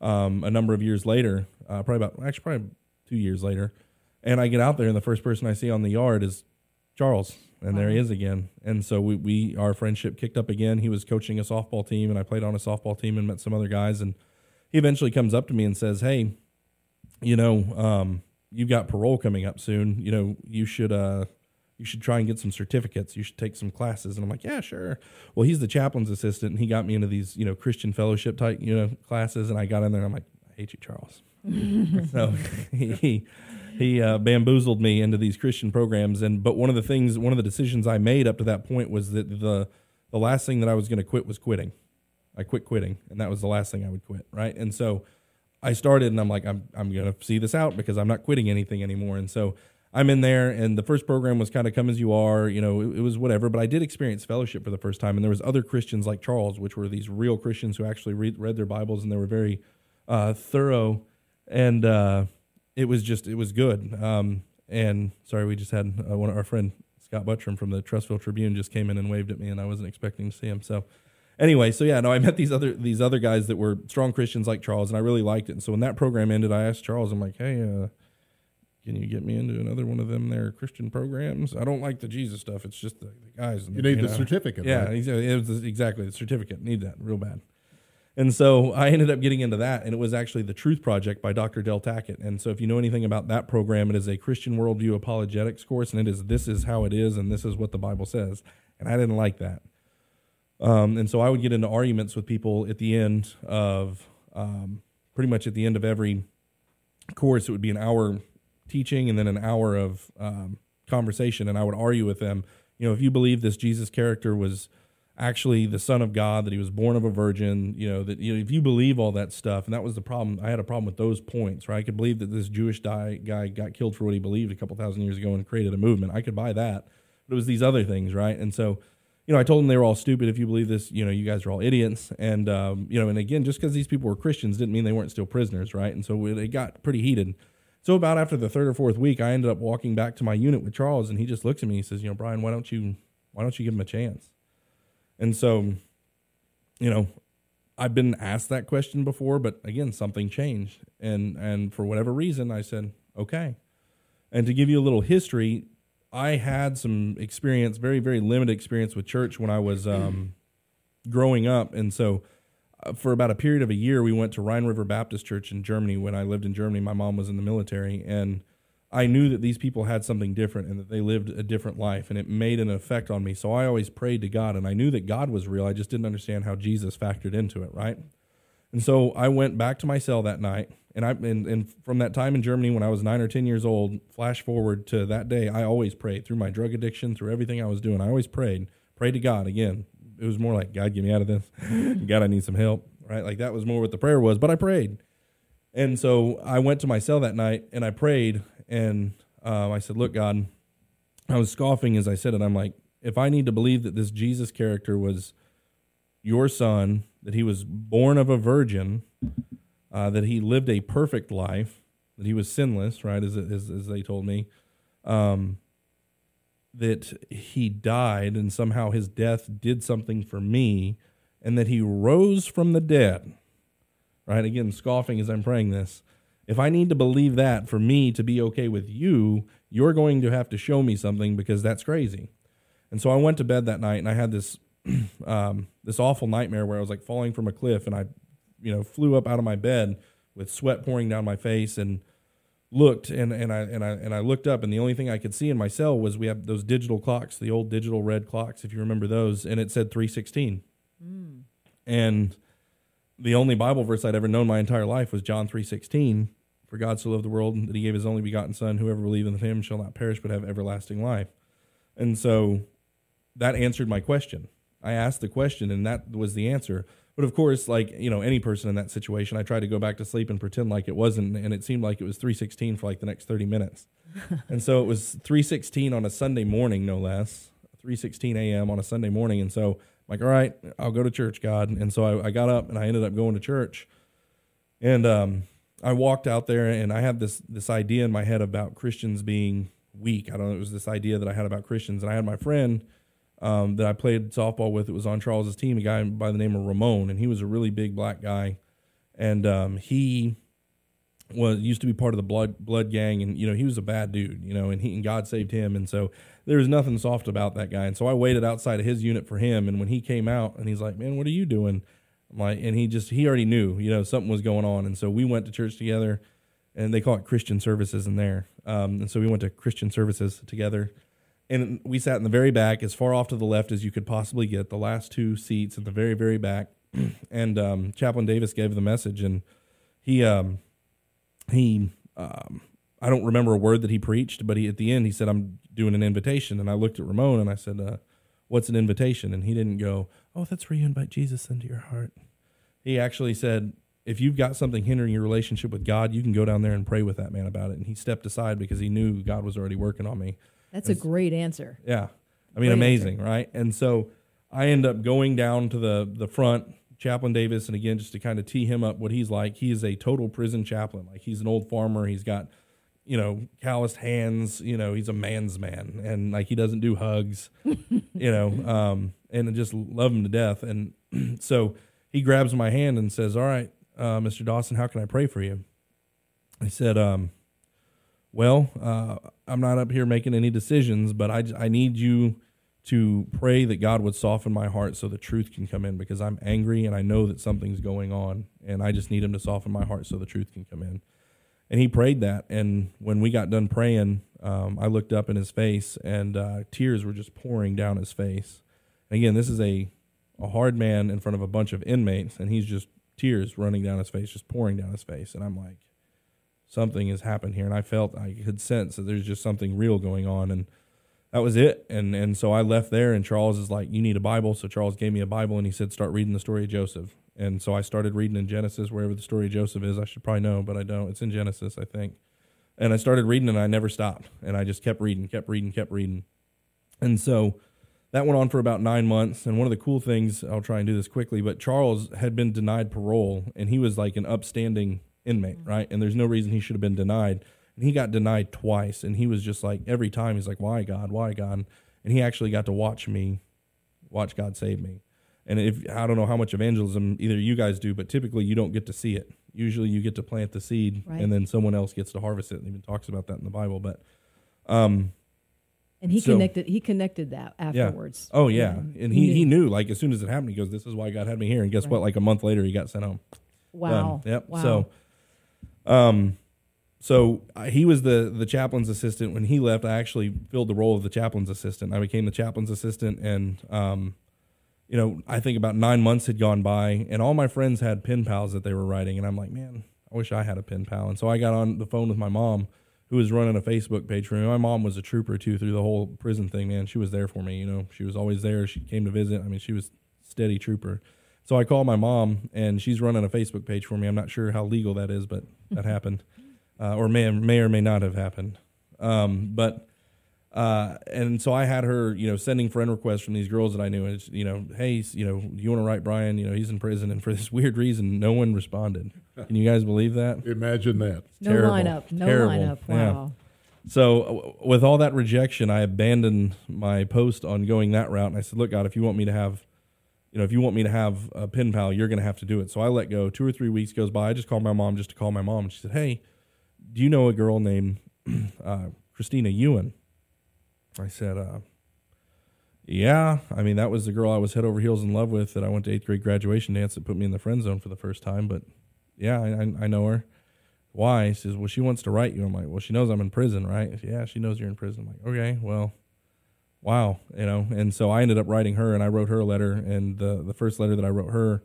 um, a number of years later, uh, probably about actually probably two years later. And I get out there, and the first person I see on the yard is Charles, and there he is again. And so we, we our friendship kicked up again. He was coaching a softball team, and I played on a softball team and met some other guys, and he eventually comes up to me and says, "Hey, you know, um, you've got parole coming up soon. You know, you should uh, you should try and get some certificates. You should take some classes." And I'm like, "Yeah, sure." Well, he's the chaplain's assistant, and he got me into these you know Christian fellowship type you know classes, and I got in there. and I'm like, "I hate you, Charles." so he he, uh, bamboozled me into these Christian programs, and but one of the things, one of the decisions I made up to that point was that the the last thing that I was going to quit was quitting. I quit quitting, and that was the last thing I would quit, right? And so I started, and I'm like, I'm I'm gonna see this out because I'm not quitting anything anymore. And so I'm in there, and the first program was kind of come as you are, you know, it, it was whatever. But I did experience fellowship for the first time, and there was other Christians like Charles, which were these real Christians who actually read, read their Bibles, and they were very uh, thorough, and uh, it was just it was good. Um, and sorry, we just had uh, one of our friend Scott Buttram from the Trussville Tribune just came in and waved at me, and I wasn't expecting to see him. So anyway, so yeah, no, I met these other these other guys that were strong Christians like Charles, and I really liked it. And so when that program ended, I asked Charles, I'm like, hey, uh, can you get me into another one of them there Christian programs? I don't like the Jesus stuff. It's just the, the guys. And You need the know. certificate. Yeah, right? exactly. It was exactly the certificate. Need that real bad. And so I ended up getting into that, and it was actually the Truth Project by Dr. Del Tackett. And so if you know anything about that program, it is a Christian worldview apologetics course, and it is this is how it is, and this is what the Bible says. And I didn't like that. Um, and so I would get into arguments with people at the end of um, pretty much at the end of every course, it would be an hour teaching and then an hour of um, conversation, and I would argue with them. You know, if you believe this Jesus character was actually the Son of God, that he was born of a virgin, you know, that you know, if you believe all that stuff, and that was the problem. I had a problem with those points, right? I could believe that this Jewish guy got killed for what he believed a couple thousand years ago and created a movement. I could buy that. But it was these other things, right? And so, you know, I told them they were all stupid. If you believe this, you know, you guys are all idiots. And, um, you know, and again, just because these people were Christians didn't mean they weren't still prisoners, right? And so it got pretty heated. So about after the third or fourth week, I ended up walking back to my unit with Charles, and he just looks at me. He says, "You know, Bryan, why don't you why don't you give him a chance?" And so, you know, I've been asked that question before, but again, something changed, and and for whatever reason, I said, "Okay." And to give you a little history, I had some experience, very very limited experience with church when I was um, growing up, and so uh, for about a period of a year, we went to Rhine River Baptist Church in Germany. When I lived in Germany, my mom was in the military, and I knew that these people had something different and that they lived a different life, and it made an effect on me. So I always prayed to God, and I knew that God was real. I just didn't understand how Jesus factored into it, right? And so I went back to my cell that night, and I and, and from that time in Germany when I was nine or ten years old, flash forward to that day, I always prayed through my drug addiction, through everything I was doing. I always prayed, prayed to God again. It was more like God, get me out of this. God, I need some help, right? Like that was more what the prayer was. But I prayed, and so I went to my cell that night and I prayed, and um, I said, "Look, God," I was scoffing as I said it. I'm like, if I need to believe that this Jesus character was your son, that he was born of a virgin, uh, that he lived a perfect life, that he was sinless, right, as as, as they told me, um, that he died and somehow his death did something for me, and that he rose from the dead, right? Again, scoffing as I'm praying this. If I need to believe that for me to be okay with you, you're going to have to show me something because that's crazy. And so I went to bed that night and I had this um, this awful nightmare where I was like falling from a cliff and I, you know, flew up out of my bed with sweat pouring down my face and looked and, and I and I and I looked up and the only thing I could see in my cell was we have those digital clocks, the old digital red clocks, if you remember those, and it said three sixteen. Mm. And the only Bible verse I'd ever known my entire life was John three sixteen. For God so loved the world that he gave his only begotten Son, whoever believeth in him shall not perish but have everlasting life. And so that answered my question. I asked the question and that was the answer. But of course, like, you know, any person in that situation, I tried to go back to sleep and pretend like it wasn't and it seemed like it was 316 for like the next 30 minutes. and so it was 316 on a Sunday morning no less. 3:16 a.m. on a Sunday morning and so I'm like, all right, I'll go to church, God. And so I, I got up and I ended up going to church. And um I walked out there and I had this this idea in my head about Christians being weak. I don't know. It was this idea that I had about Christians, and I had my friend um, that I played softball with. It was on Charles's team, a guy by the name of Ramon, and he was a really big black guy, and um, he was used to be part of the blood blood gang, and you know he was a bad dude, you know, and he and God saved him, and so there was nothing soft about that guy, and so I waited outside of his unit for him, and when he came out, and he's like, "Man, what are you doing?" I'm like, and he just he already knew, you know, something was going on, and so we went to church together, and they call it Christian services in there, um, and so we went to Christian services together, and we sat in the very back, as far off to the left as you could possibly get, the last two seats in the very very back, and um, Chaplain Davis gave the message, and he um, he um, I don't remember a word that he preached, but he at the end he said, "I'm doing an invitation," and I looked at Ramon and I said. Uh, what's an invitation? And he didn't go, oh, that's where you invite Jesus into your heart. He actually said, if you've got something hindering your relationship with God, you can go down there and pray with that man about it. And he stepped aside because he knew God was already working on me. That's a great answer. Yeah. I mean, great amazing, answer. right? And so I end up going down to the, the front, Chaplain Davis, and again, just to kind of tee him up what he's like, he is a total prison chaplain. Like he's an old farmer. He's got you know, calloused hands. You know, he's a man's man, and like he doesn't do hugs. you know, um, and I just love him to death. And so he grabs my hand and says, "All right, uh, Mr. Dawson, how can I pray for you?" I said, um, "Well, uh, I'm not up here making any decisions, but I I need you." to pray that God would soften my heart so the truth can come in because I'm angry and I know that something's going on and I just need him to soften my heart so the truth can come in and he prayed that. And when we got done praying, um, I looked up in his face, and uh, tears were just pouring down his face. And again, this is a a hard man in front of a bunch of inmates, and he's just tears running down his face, just pouring down his face. And I'm like, something has happened here. And I felt, I could sense that there's just something real going on. And that was it. And, and so I left there, and Charles is like, You need a Bible. So Charles gave me a Bible, and he said, Start reading the story of Joseph. And so I started reading in Genesis, wherever the story of Joseph is. I should probably know, but I don't. It's in Genesis, I think. And I started reading, and I never stopped. And I just kept reading, kept reading, kept reading. And so that went on for about nine months. And one of the cool things, I'll try and do this quickly, but Charles had been denied parole, and he was like an upstanding inmate, right? And there's no reason he should have been denied. And he got denied twice. And he was just like, every time, he's like, why, God? Why, God? And he actually got to watch me, watch God save me. And if I don't know how much evangelism either you guys do, but typically you don't get to see it. Usually you get to plant the seed, Right. and then someone else gets to harvest it. And even talks about that in the Bible. But um, And he So- connected. He connected that afterwards. Oh yeah, Yeah. and he He he knew. knew like as soon as it happened, he goes, "This is why God had me here." And guess Right. what? Like a month later, he got sent home. Wow. Done. Yep. Wow. So, um, so uh, he was the the chaplain's assistant. When he left, I actually filled the role of the chaplain's assistant. I became the chaplain's assistant, and um, you know, I think about nine months had gone by, and all my friends had pen pals that they were writing, and I'm like, man, I wish I had a pen pal. And so I got on the phone with my mom, who was running a Facebook page for me. My mom was a trooper too through the whole prison thing. Man, she was there for me. You know, she was always there. She came to visit. I mean, she was steady trooper. So I called my mom, and she's running a Facebook page for me. I'm not sure how legal that is, but that happened, uh, or may may or may not have happened. Um, but uh, and so I had her, you know, sending friend requests from these girls that I knew. And it's, you know, hey, you know, you want to write Bryan? You know, he's in prison, and for this weird reason, no one responded. Can you guys believe that? Imagine that. no terrible. lineup. No Terrible. lineup. Yeah. Wow. So uh, with all that rejection, I abandoned my post on going that route, and I said, "Look, God, if you want me to have, you know, if you want me to have a pen pal, you're going to have to do it." So I let go. Two or three weeks goes by. I just called my mom just to call my mom, and she said, "Hey, do you know a girl named uh, Christina Ewan?" I said, uh, "Yeah, I mean that was the girl I was head over heels in love with that I went to eighth grade graduation dance that put me in the friend zone for the first time." But yeah, I, I, know her why? She says, well, she wants to write you. I'm like, well, she knows I'm in prison, right? Said, yeah, she knows you're in prison. I'm like, okay, well, wow, you know. And so I ended up writing her, and I wrote her a letter. And the the first letter that I wrote her,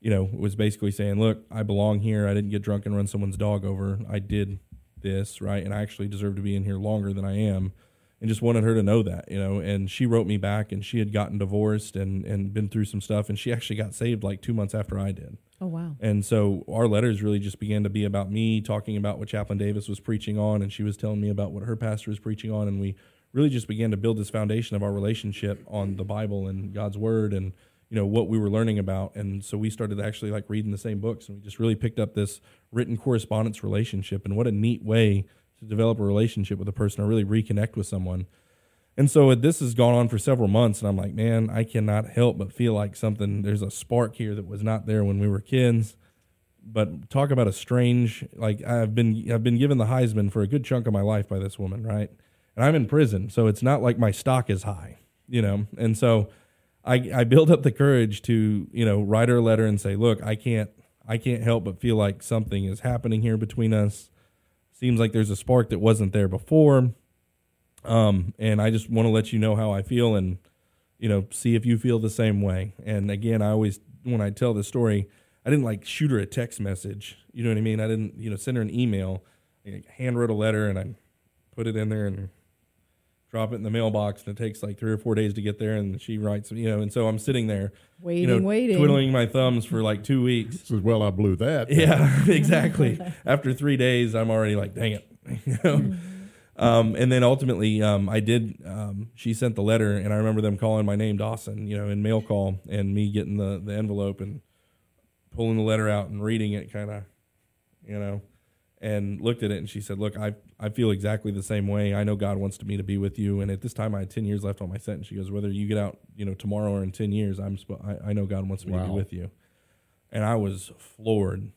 you know, was basically saying, look, I belong here. I didn't get drunk and run someone's dog over. I did this, right? And I actually deserve to be in here longer than I am. And just wanted her to know that, you know. And she wrote me back, and she had gotten divorced and and been through some stuff, and she actually got saved like two months after I did. Oh wow. And so our letters really just began to be about me talking about what Chaplain Davis was preaching on, and she was telling me about what her pastor was preaching on, and we really just began to build this foundation of our relationship on the Bible and God's Word, and you know what we were learning about. And so we started actually like reading the same books, and we just really picked up this written correspondence relationship. And what a neat way to develop a relationship with a person or really reconnect with someone. And so this has gone on for several months, and I'm like, man, I cannot help but feel like something. There's a spark here that was not there when we were kids. But talk about a strange. Like I've been, I've been given the Heisman for a good chunk of my life by this woman, right? And I'm in prison, so it's not like my stock is high, you know. And so I, I build up the courage to, you know, write her a letter and say, look, I can't, I can't help but feel like something is happening here between us. Seems like there's a spark that wasn't there before. Um, and I just want to let you know how I feel and, you know, see if you feel the same way. And again, I always, when I tell the story, I didn't like shoot her a text message. You know what I mean? I didn't, you know, send her an email. I handwrote a letter and I put it in there and drop it in the mailbox. And it takes like three or four days to get there. And she writes, you know, and so I'm sitting there, Waiting, you know, waiting. twiddling my thumbs for like two weeks. Says, well, I blew that. Yeah, exactly. After three days, I'm already like, dang it. you know? Um, and then ultimately, um, I did. Um, she sent the letter, and I remember them calling my name Dawson, you know, in mail call, and me getting the the envelope and pulling the letter out and reading it, kind of, you know, and looked at it, and she said, "Look, I I feel exactly the same way. I know God wants me to be with you, and at this time, I had ten years left on my sentence. She goes, whether you get out, you know, tomorrow or in ten years, I'm sp- I, I know God wants me to be with you." And I was floored.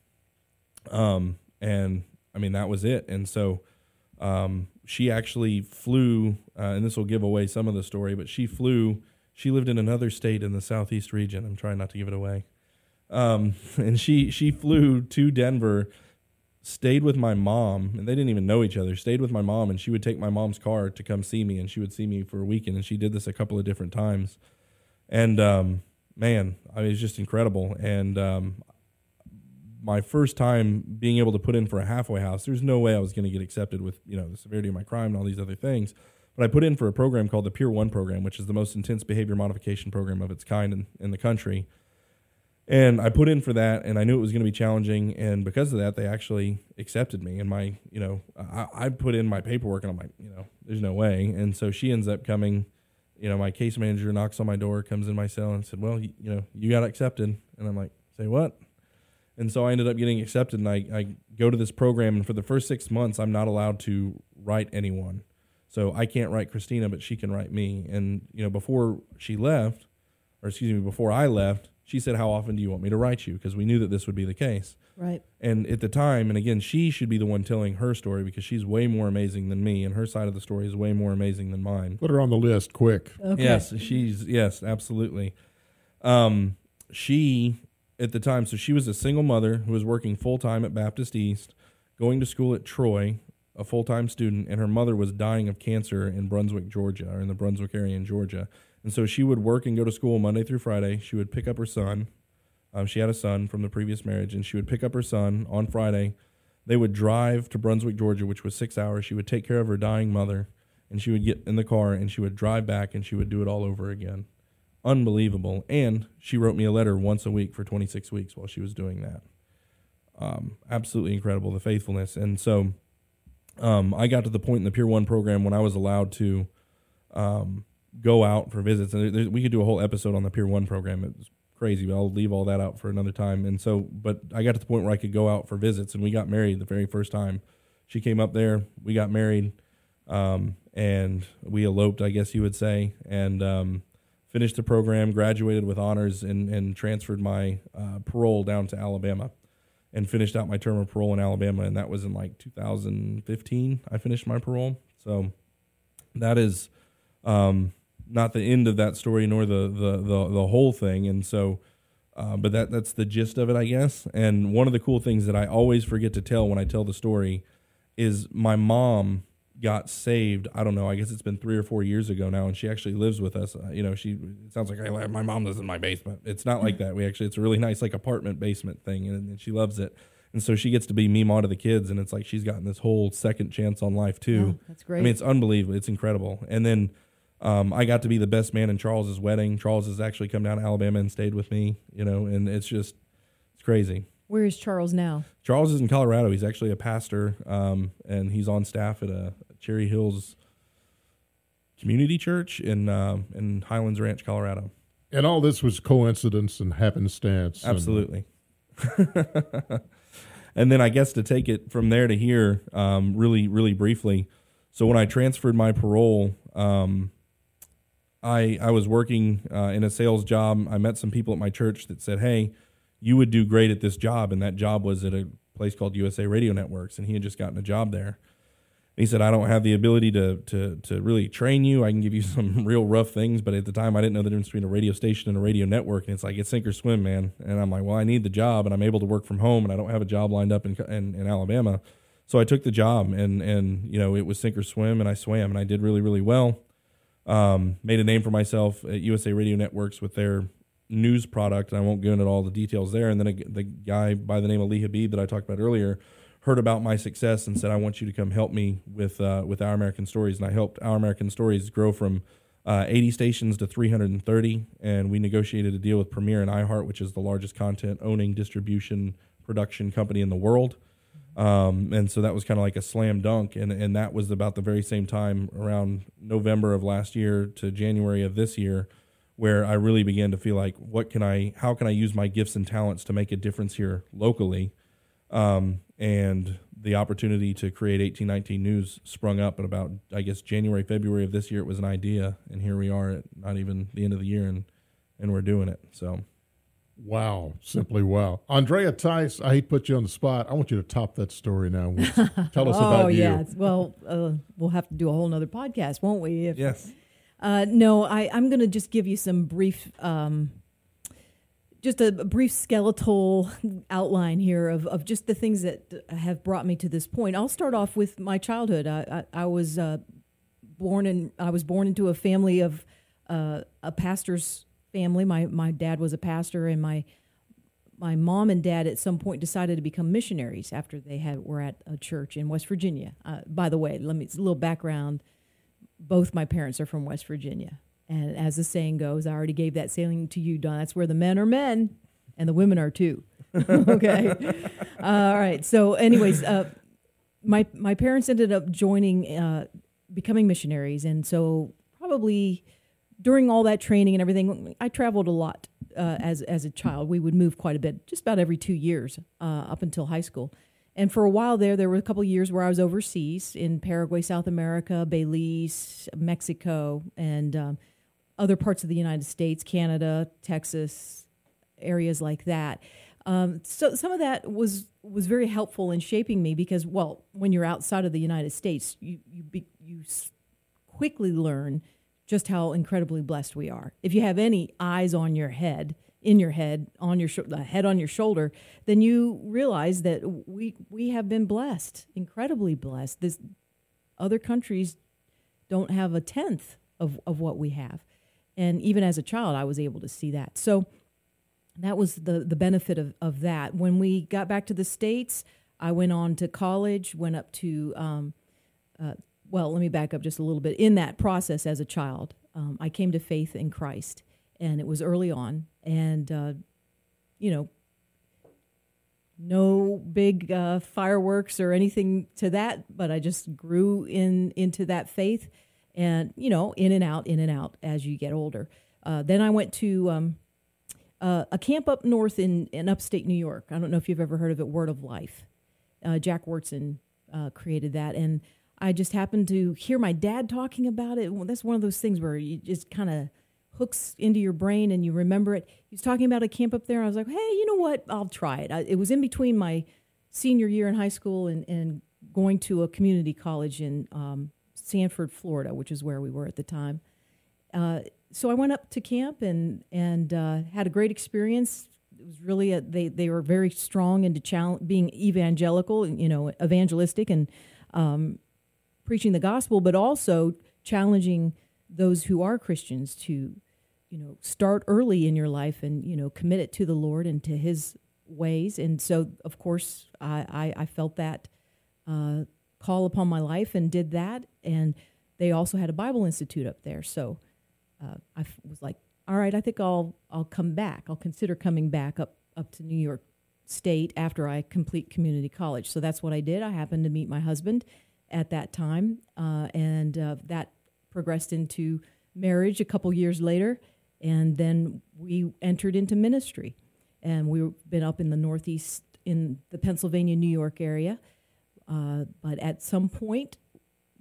Um, and I mean that was it. And so, um, she actually flew, uh, and this will give away some of the story, but she flew. She lived in another state in the southeast region. I'm trying not to give it away. Um, and she she flew to Denver, stayed with my mom, and they didn't even know each other. Stayed with my mom, and she would take my mom's car to come see me, and she would see me for a weekend, and she did this a couple of different times. And um, man, I mean, it's just incredible. And um, my first time being able to put in for a halfway house, there's no way I was going to get accepted with you know the severity of my crime and all these other things. But I put in for a program called the Peer One program, which is the most intense behavior modification program of its kind in, in the country. And I put in for that, and I knew it was going to be challenging. And because of that, they actually accepted me. And my, you know, I, I put in my paperwork, and I'm like, you know, there's no way. And so she ends up coming. You know, my case manager knocks on my door, comes in my cell, and said, "Well, you, you know, you got accepted." And I'm like, "Say what?" And so I ended up getting accepted, and I, I go to this program, and for the first six months, I'm not allowed to write anyone. So I can't write Christina, but she can write me. And you know, before she left, or excuse me, before I left, she said, How often do you want me to write you? Because we knew that this would be the case. Right. And at the time, and again, she should be the one telling her story because she's way more amazing than me, and her side of the story is way more amazing than mine. Put her on the list quick. Okay. Yes, she's yes, absolutely. Um, she at the time, so she was a single mother who was working full time at Baptist East, going to school at Troy, a full time student, and her mother was dying of cancer in Brunswick, Georgia, or in the Brunswick area in Georgia. And so she would work and go to school Monday through Friday. She would pick up her son. Um, she had a son from the previous marriage, and she would pick up her son on Friday. They would drive to Brunswick, Georgia, which was six hours. She would take care of her dying mother, and she would get in the car and she would drive back and she would do it all over again. Unbelievable. And she wrote me a letter once a week for 26 weeks while she was doing that. Um, absolutely incredible, the faithfulness. And so um, I got to the point in the Peer One program when I was allowed to um, go out for visits. And there, we could do a whole episode on the Peer One program. It was crazy, but I'll leave all that out for another time. And so, but I got to the point where I could go out for visits, and we got married the very first time. She came up there, we got married, um, and we eloped, I guess you would say, and um, finished the program, graduated with honors, and, and transferred my uh, parole down to Alabama. And finished out my term of parole in Alabama, and that was in like 2015. I finished my parole, so that is um, not the end of that story nor the the the, the whole thing and so uh, but that that's the gist of it i guess and one of the cool things that i always forget to tell when i tell the story is my mom got saved i don't know i guess it's been three or four years ago now and she actually lives with us uh, you know she it sounds like I, my mom lives in my basement it's not like that we actually it's a really nice like apartment basement thing and, and she loves it and so she gets to be Mima to the kids, and it's like she's gotten this whole second chance on life too. Oh, that's great. I mean, it's unbelievable. It's incredible. And then um, I got to be the best man in Charles's wedding. Charles has actually come down to Alabama and stayed with me, you know, and it's just it's crazy. Where is Charles now? Charles is in Colorado. He's actually a pastor, um, and he's on staff at a Cherry Hills Community Church in uh, in Highlands Ranch, Colorado. And all this was coincidence and happenstance. and- Absolutely. and then I guess to take it from there to here, um, really, really briefly. So when I transferred my parole, um, I I was working uh, in a sales job. I met some people at my church that said, "Hey, you would do great at this job," and that job was at a place called USA Radio Networks, and he had just gotten a job there. He said, "I don't have the ability to to to really train you. I can give you some real rough things, but at the time, I didn't know the difference between a radio station and a radio network. And it's like it's sink or swim, man. And I'm like, well, I need the job, and I'm able to work from home, and I don't have a job lined up in in, in Alabama, so I took the job, and and you know it was sink or swim, and I swam, and I did really really well. Um, made a name for myself at USA Radio Networks with their news product, I won't go into all the details there. And then a, the guy by the name of Lee Habeeb that I talked about earlier heard about my success and said, "I want you to come help me with uh, with Our American Stories." And I helped Our American Stories grow from uh, 80 stations to 330, and we negotiated a deal with Premiere and iHeart, which is the largest content owning distribution production company in the world. Um, and so that was kind of like a slam dunk, and and that was about the very same time around November of last year to January of this year, where I really began to feel like, what can I, how can I use my gifts and talents to make a difference here locally? Um, and the opportunity to create 1819 News sprung up at about, I guess, January, February of this year. It was an idea, and here we are at not even the end of the year, and and we're doing it. So Wow, simply wow. Andrea Tice, I hate to put you on the spot. I want you to top that story now. Tell us oh about you. Oh, yeah. Well, uh, we'll have to do a whole nother podcast, won't we? If, yes, Uh, no, I, I'm going to just give you some brief, um, just a brief skeletal outline here of, of just the things that have brought me to this point. I'll start off with my childhood. I, I, I was uh, born in I was born into a family of uh, a pastor's family. My my dad was a pastor, and my my mom and dad at some point decided to become missionaries after they had were at a church in West Virginia. Uh, by the way, let me a little background. Both my parents are from West Virginia, and as the saying goes, I already gave that saying to you, Don. That's where the men are men, and the women are too. okay, all right. So, anyways, uh, my my parents ended up joining, uh, becoming missionaries, and so probably during all that training and everything, I traveled a lot uh, as as a child. We would move quite a bit, just about every two years uh, up until high school. And for a while there, there were a couple years where I was overseas in Paraguay, South America, Belize, Mexico, and um, other parts of the United States, Canada, Texas, areas like that. Um, so some of that was was very helpful in shaping me because, well, when you're outside of the United States, you you be, you quickly learn just how incredibly blessed we are. If you have any eyes on your head, in your head, on your sh- head on your shoulder, then you realize that we we have been blessed, incredibly blessed. This other countries don't have a tenth of, of what we have. And even as a child, I was able to see that. So that was the, the benefit of, of that. When we got back to the States, I went on to college, went up to um, uh, well, let me back up just a little bit. In that process as a child, um, I came to faith in Christ, and it was early on, and uh, you know, no big uh, fireworks or anything to that, but I just grew in into that faith, and you know, in and out, in and out as you get older. Uh, then I went to um, uh, a camp up north in, in upstate New York. I don't know if you've ever heard of it, Word of Life. Uh, Jack Wyrtzen uh, created that, and I just happened to hear my dad talking about it. Well, that's one of those things where you just kind of hooks into your brain and you remember it. He was talking about a camp up there. I was like, hey, you know what? I'll try it. I, it was in between my senior year in high school and, and going to a community college in um, Sanford, Florida, which is where we were at the time. Uh, so I went up to camp and and uh, had a great experience. It was really a, they they were very strong into challenge, being evangelical, you know, evangelistic, and um, preaching the gospel, but also challenging those who are Christians to, you know, start early in your life and, you know, commit it to the Lord and to his ways. And so, of course, I, I, I felt that uh, call upon my life and did that. And they also had a Bible Institute up there. So uh, I was like, all right, I think I'll, I'll come back. I'll consider coming back up, up to New York State after I complete community college. So that's what I did. I happened to meet my husband at that time, uh, and uh, that progressed into marriage a couple years later, and then we entered into ministry, and we've been up in the Northeast in the Pennsylvania, New York area, uh, but at some point,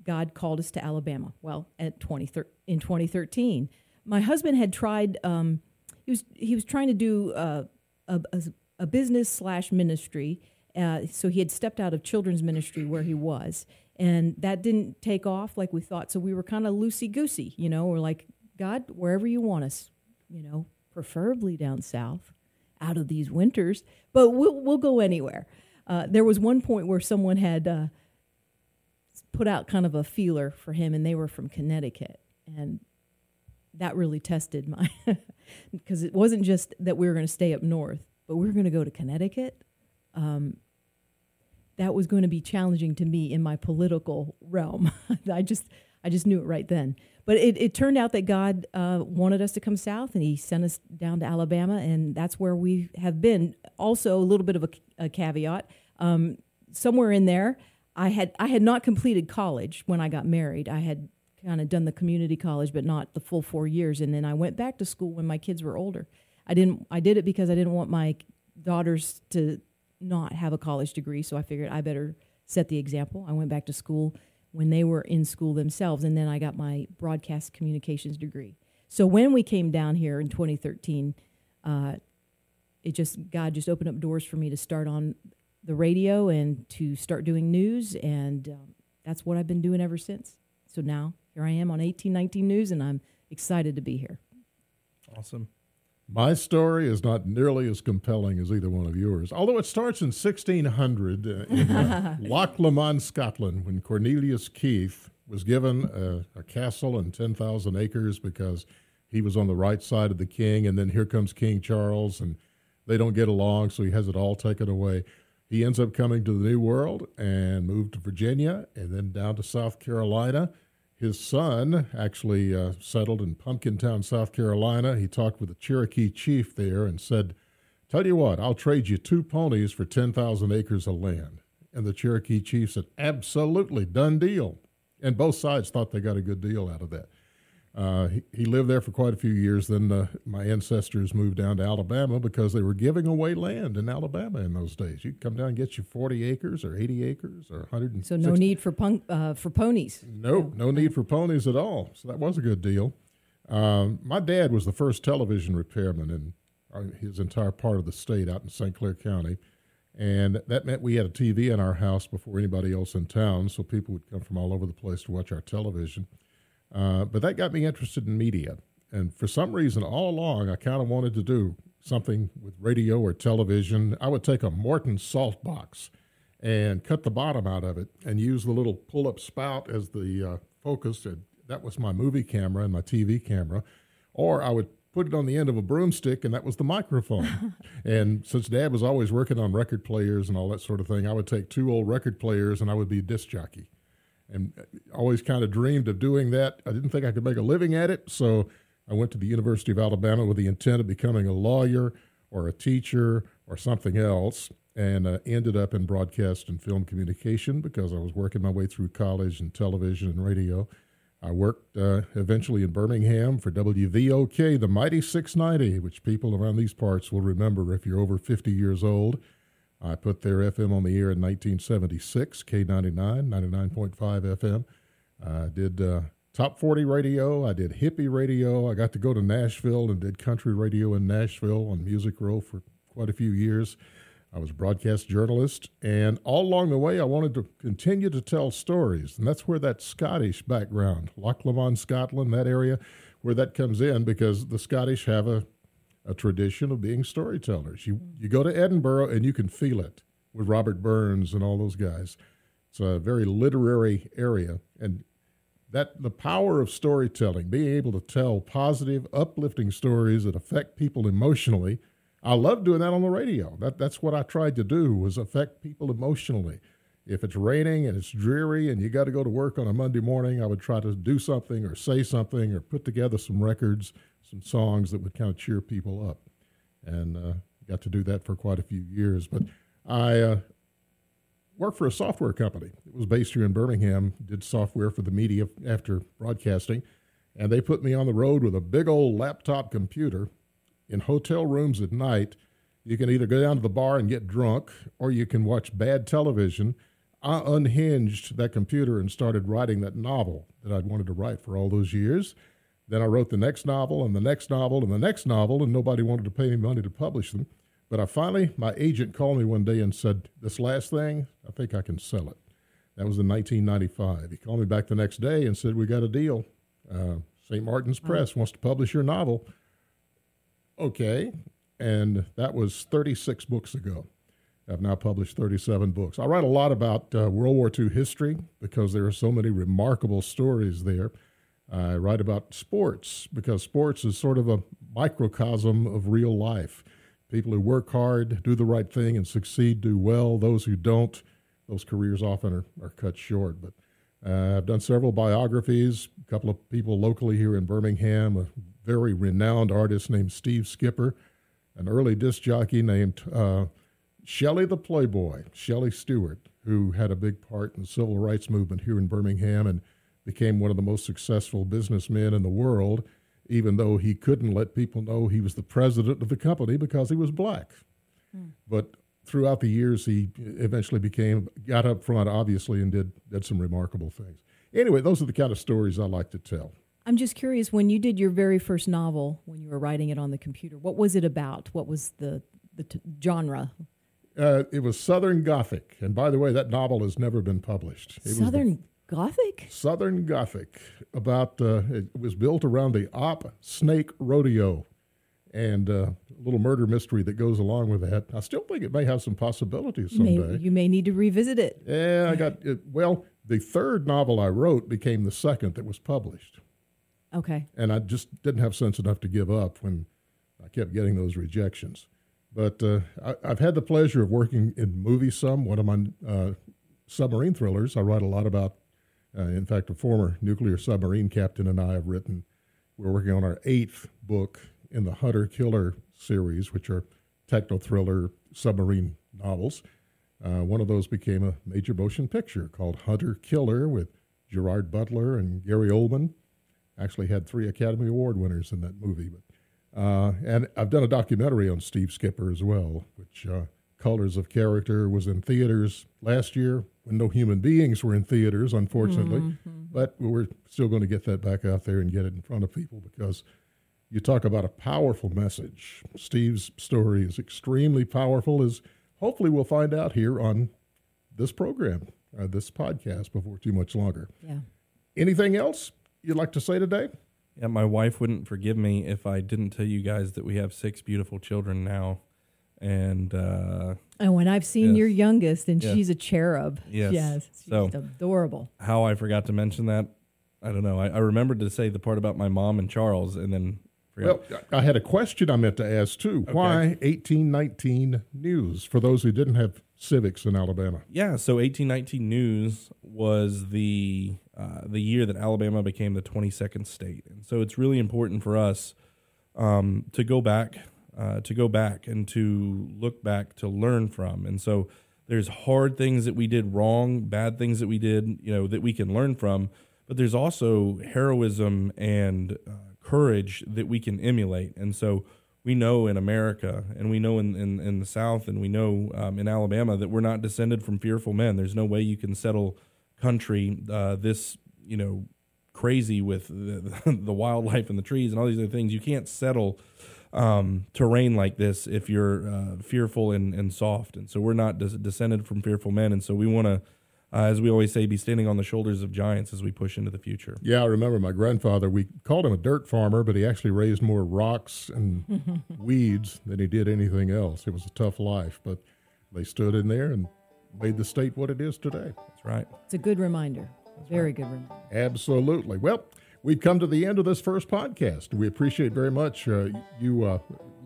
God called us to Alabama. Well, at 20 in 2013, my husband had tried. Um, he was he was trying to do uh, a, a, a business slash ministry. Uh, so he had stepped out of children's ministry where he was, and that didn't take off like we thought. So we were kind of loosey goosey, you know. We're like, God, wherever you want us, you know, preferably down south, out of these winters, but we'll we'll go anywhere. Uh, there was one point where someone had uh, put out kind of a feeler for him, and they were from Connecticut, and that really tested my because it wasn't just that we were going to stay up north, but we were going to go to Connecticut. Um, that was going to be challenging to me in my political realm. I just I just knew it right then. But it, it turned out that God uh, wanted us to come south, and He sent us down to Alabama, and that's where we have been. Also, a little bit of a, a caveat. Um, somewhere in there, I had I had not completed college when I got married. I had kind of done the community college, but not the full four years. And then I went back to school when my kids were older. I didn't. I did it because I didn't want my daughters to not have a college degree, so I figured I better set the example. I went back to school when they were in school themselves, and then I got my broadcast communications degree. So when we came down here in 2013, uh, it just God just opened up doors for me to start on the radio and to start doing news, and um, that's what I've been doing ever since. So now here I am on 1819 News, and I'm excited to be here. Awesome. My story is not nearly as compelling as either one of yours, although it starts in 1600 uh, in uh, Loch Lomond, Scotland, when Cornelius Keith was given a, a castle and 10,000 acres because he was on the right side of the king. And then here comes King Charles, and They don't get along, so he has it all taken away. He ends up coming to the New World and moved to Virginia and then down to South Carolina. His son actually uh, settled in Pumpkintown, South Carolina. He talked with a Cherokee chief there and said, Tell you what, I'll trade you two ponies for 10,000 acres of land. And the Cherokee chief said, Absolutely, done deal. And both sides thought they got a good deal out of that. Uh, he, he, lived there for quite a few years. Then uh, my ancestors moved down to Alabama because they were giving away land in Alabama in those days. You could come down and get you 40 acres or 80 acres or 100. So no need for punk, uh, for ponies. No, no need for ponies at all. So that was a good deal. Um, my dad was the first television repairman in uh, his entire part of the state out in St. Clair County. And that meant we had a TV in our house before anybody else in town, so people would come from all over the place to watch our television. Uh, but that got me interested in media. And for some reason, all along, I kind of wanted to do something with radio or television. I would take a Morton salt box and cut the bottom out of it and use the little pull up spout as the uh, focus. And that was my movie camera and my TV camera. Or I would put it on the end of a broomstick, and that was the microphone. and since Dad was always working on record players and all that sort of thing, I would take two old record players and I would be a disc jockey and always kind of dreamed of doing that. I didn't think I could make a living at it, so I went to the University of Alabama with the intent of becoming a lawyer or a teacher or something else, and uh, ended up in broadcast and film communication because I was working my way through college and television and radio. I worked uh, eventually in Birmingham for WVOK, the Mighty 690, which people around these parts will remember if you're over 50 years old. I put their FM on the air in 1976, K99, 99.5 FM. I did uh, top 40 radio. I did hippie radio. I got to go to Nashville and did country radio in Nashville on Music Row for quite a few years. I was a broadcast journalist, and all along the way, I wanted to continue to tell stories, and that's where that Scottish background, Loch Lomond, Scotland, that area, where that comes in, because the Scottish have a a tradition of being storytellers. You you go to Edinburgh and you can feel it with Robert Burns and all those guys. It's a very literary area, and that the power of storytelling, being able to tell positive, uplifting stories that affect people emotionally. I love doing that on the radio. That that's what I tried to do was affect people emotionally. If it's raining and it's dreary and you got to go to work on a Monday morning, I would try to do something or say something or put together some records some songs that would kind of cheer people up, and uh, got to do that for quite a few years. But I uh, worked for a software company. It was based here in Birmingham. Did software for the media after broadcasting, and they put me on the road with a big old laptop computer in hotel rooms at night. You can either go down to the bar and get drunk, or you can watch bad television. I unhinged that computer and started writing that novel that I'd wanted to write for all those years. Then I wrote the next novel and the next novel and the next novel, and nobody wanted to pay me money to publish them. But I finally, my agent called me one day and said, This last thing, I think I can sell it. That was in 1995. He called me back the next day and said, We got a deal. Uh, St. Martin's Press wants to publish your novel. Okay. And that was 36 books ago. I've now published 37 books. I write a lot about uh, World War II history because there are so many remarkable stories there. I write about sports because sports is sort of a microcosm of real life. People who work hard, do the right thing, and succeed do well. Those who don't, those careers often are, are cut short. But uh, I've done several biographies, a couple of people locally here in Birmingham, a very renowned artist named Steve Skipper, an early disc jockey named uh, Shelley the Playboy, Shelley Stewart, who had a big part in the civil rights movement here in Birmingham and became one of the most successful businessmen in the world, even though he couldn't let people know he was the president of the company because he was black. Hmm. But throughout the years, he eventually became, got up front, obviously, and did, did some remarkable things. Anyway, those are the kind of stories I like to tell. I'm just curious when you did your very first novel, when you were writing it on the computer, what was it about? What was the, the t- genre? Uh, it was Southern Gothic. And by the way, that novel has never been published. It Southern Gothic? Southern Gothic. About uh, it was built around the Opp Snake Rodeo, and uh, a little murder mystery that goes along with that. I still think it may have some possibilities someday. May, you may need to revisit it. Yeah, I got it. Well, the third novel I wrote became the second that was published. Okay. And I just didn't have sense enough to give up when I kept getting those rejections. But uh, I, have had the pleasure of working in movies some. One of my uh, submarine thrillers, I write a lot about. Uh, in fact, a former nuclear submarine captain and I have written. We're working on our eighth book in the Hunter Killer series, which are techno thriller submarine novels. Uh, one of those became a major motion picture called Hunter Killer with Gerard Butler and Gary Oldman. Actually, had three Academy Award winners in that movie. But uh, and I've done a documentary on Steve Skipper as well, which uh, Colors of Character was in theaters last year when no human beings were in theaters, unfortunately. Mm-hmm. But we're still going to get that back out there and get it in front of people because you talk about a powerful message. Steve's story is extremely powerful, as hopefully we'll find out here on this program, uh, this podcast, before too much longer. Yeah. Anything else you'd like to say today? Yeah, my wife wouldn't forgive me if I didn't tell you guys that we have six beautiful children now. And uh, and when I've seen yes. your youngest, and yes. she's a cherub. Yes, yes, she's so adorable. How I forgot to mention that, I don't know. I, I remembered to say the part about my mom and Charles, and then well, I had a question I meant to ask too. Okay. Why 1819 News for those who didn't have civics in Alabama? Yeah, so 1819 News was the uh, the year that Alabama became the 22nd state, and so it's really important for us um, to go back, uh, to go back, and to look back to learn from. And so there's hard things that we did wrong, bad things that we did, you know, that we can learn from. But there's also heroism and uh, courage that we can emulate. And so we know in America and we know in, in, in the South and we know um, in Alabama that we're not descended from fearful men. There's no way you can settle country uh, this, you know, crazy with the, the, wildlife and the trees and all these other things. You can't settle um, terrain like this if you're uh, fearful and, and soft. And so we're not des- descended from fearful men. And so we want to uh, as we always say, be standing on the shoulders of giants as we push into the future. Yeah, I remember my grandfather. We called him a dirt farmer, but he actually raised more rocks and weeds than he did anything else. It was a tough life, but they stood in there and made the state what it is today. That's right. It's a good reminder. That's Very right. good reminder. Absolutely. Well, we've come to the end of this first podcast. We appreciate very much uh, you uh,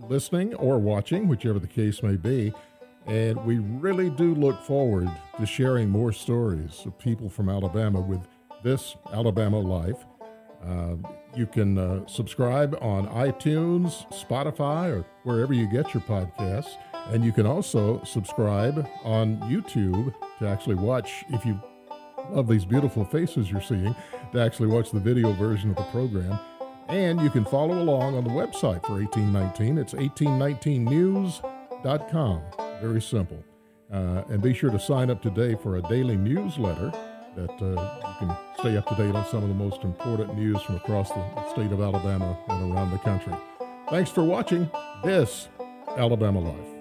listening or watching, whichever the case may be. And we really do look forward to sharing more stories of people from Alabama with this Alabama Life. Uh, you can uh, subscribe on iTunes, Spotify, or wherever you get your podcasts. And you can also subscribe on YouTube to actually watch, if you love these beautiful faces you're seeing, to actually watch the video version of the program. And you can follow along on the website for 1819. It's 1819news.com. Very simple. Uh, and be sure to sign up today for a daily newsletter that uh, you can stay up to date on some of the most important news from across the state of Alabama and around the country. Thanks for watching this Alabama Life.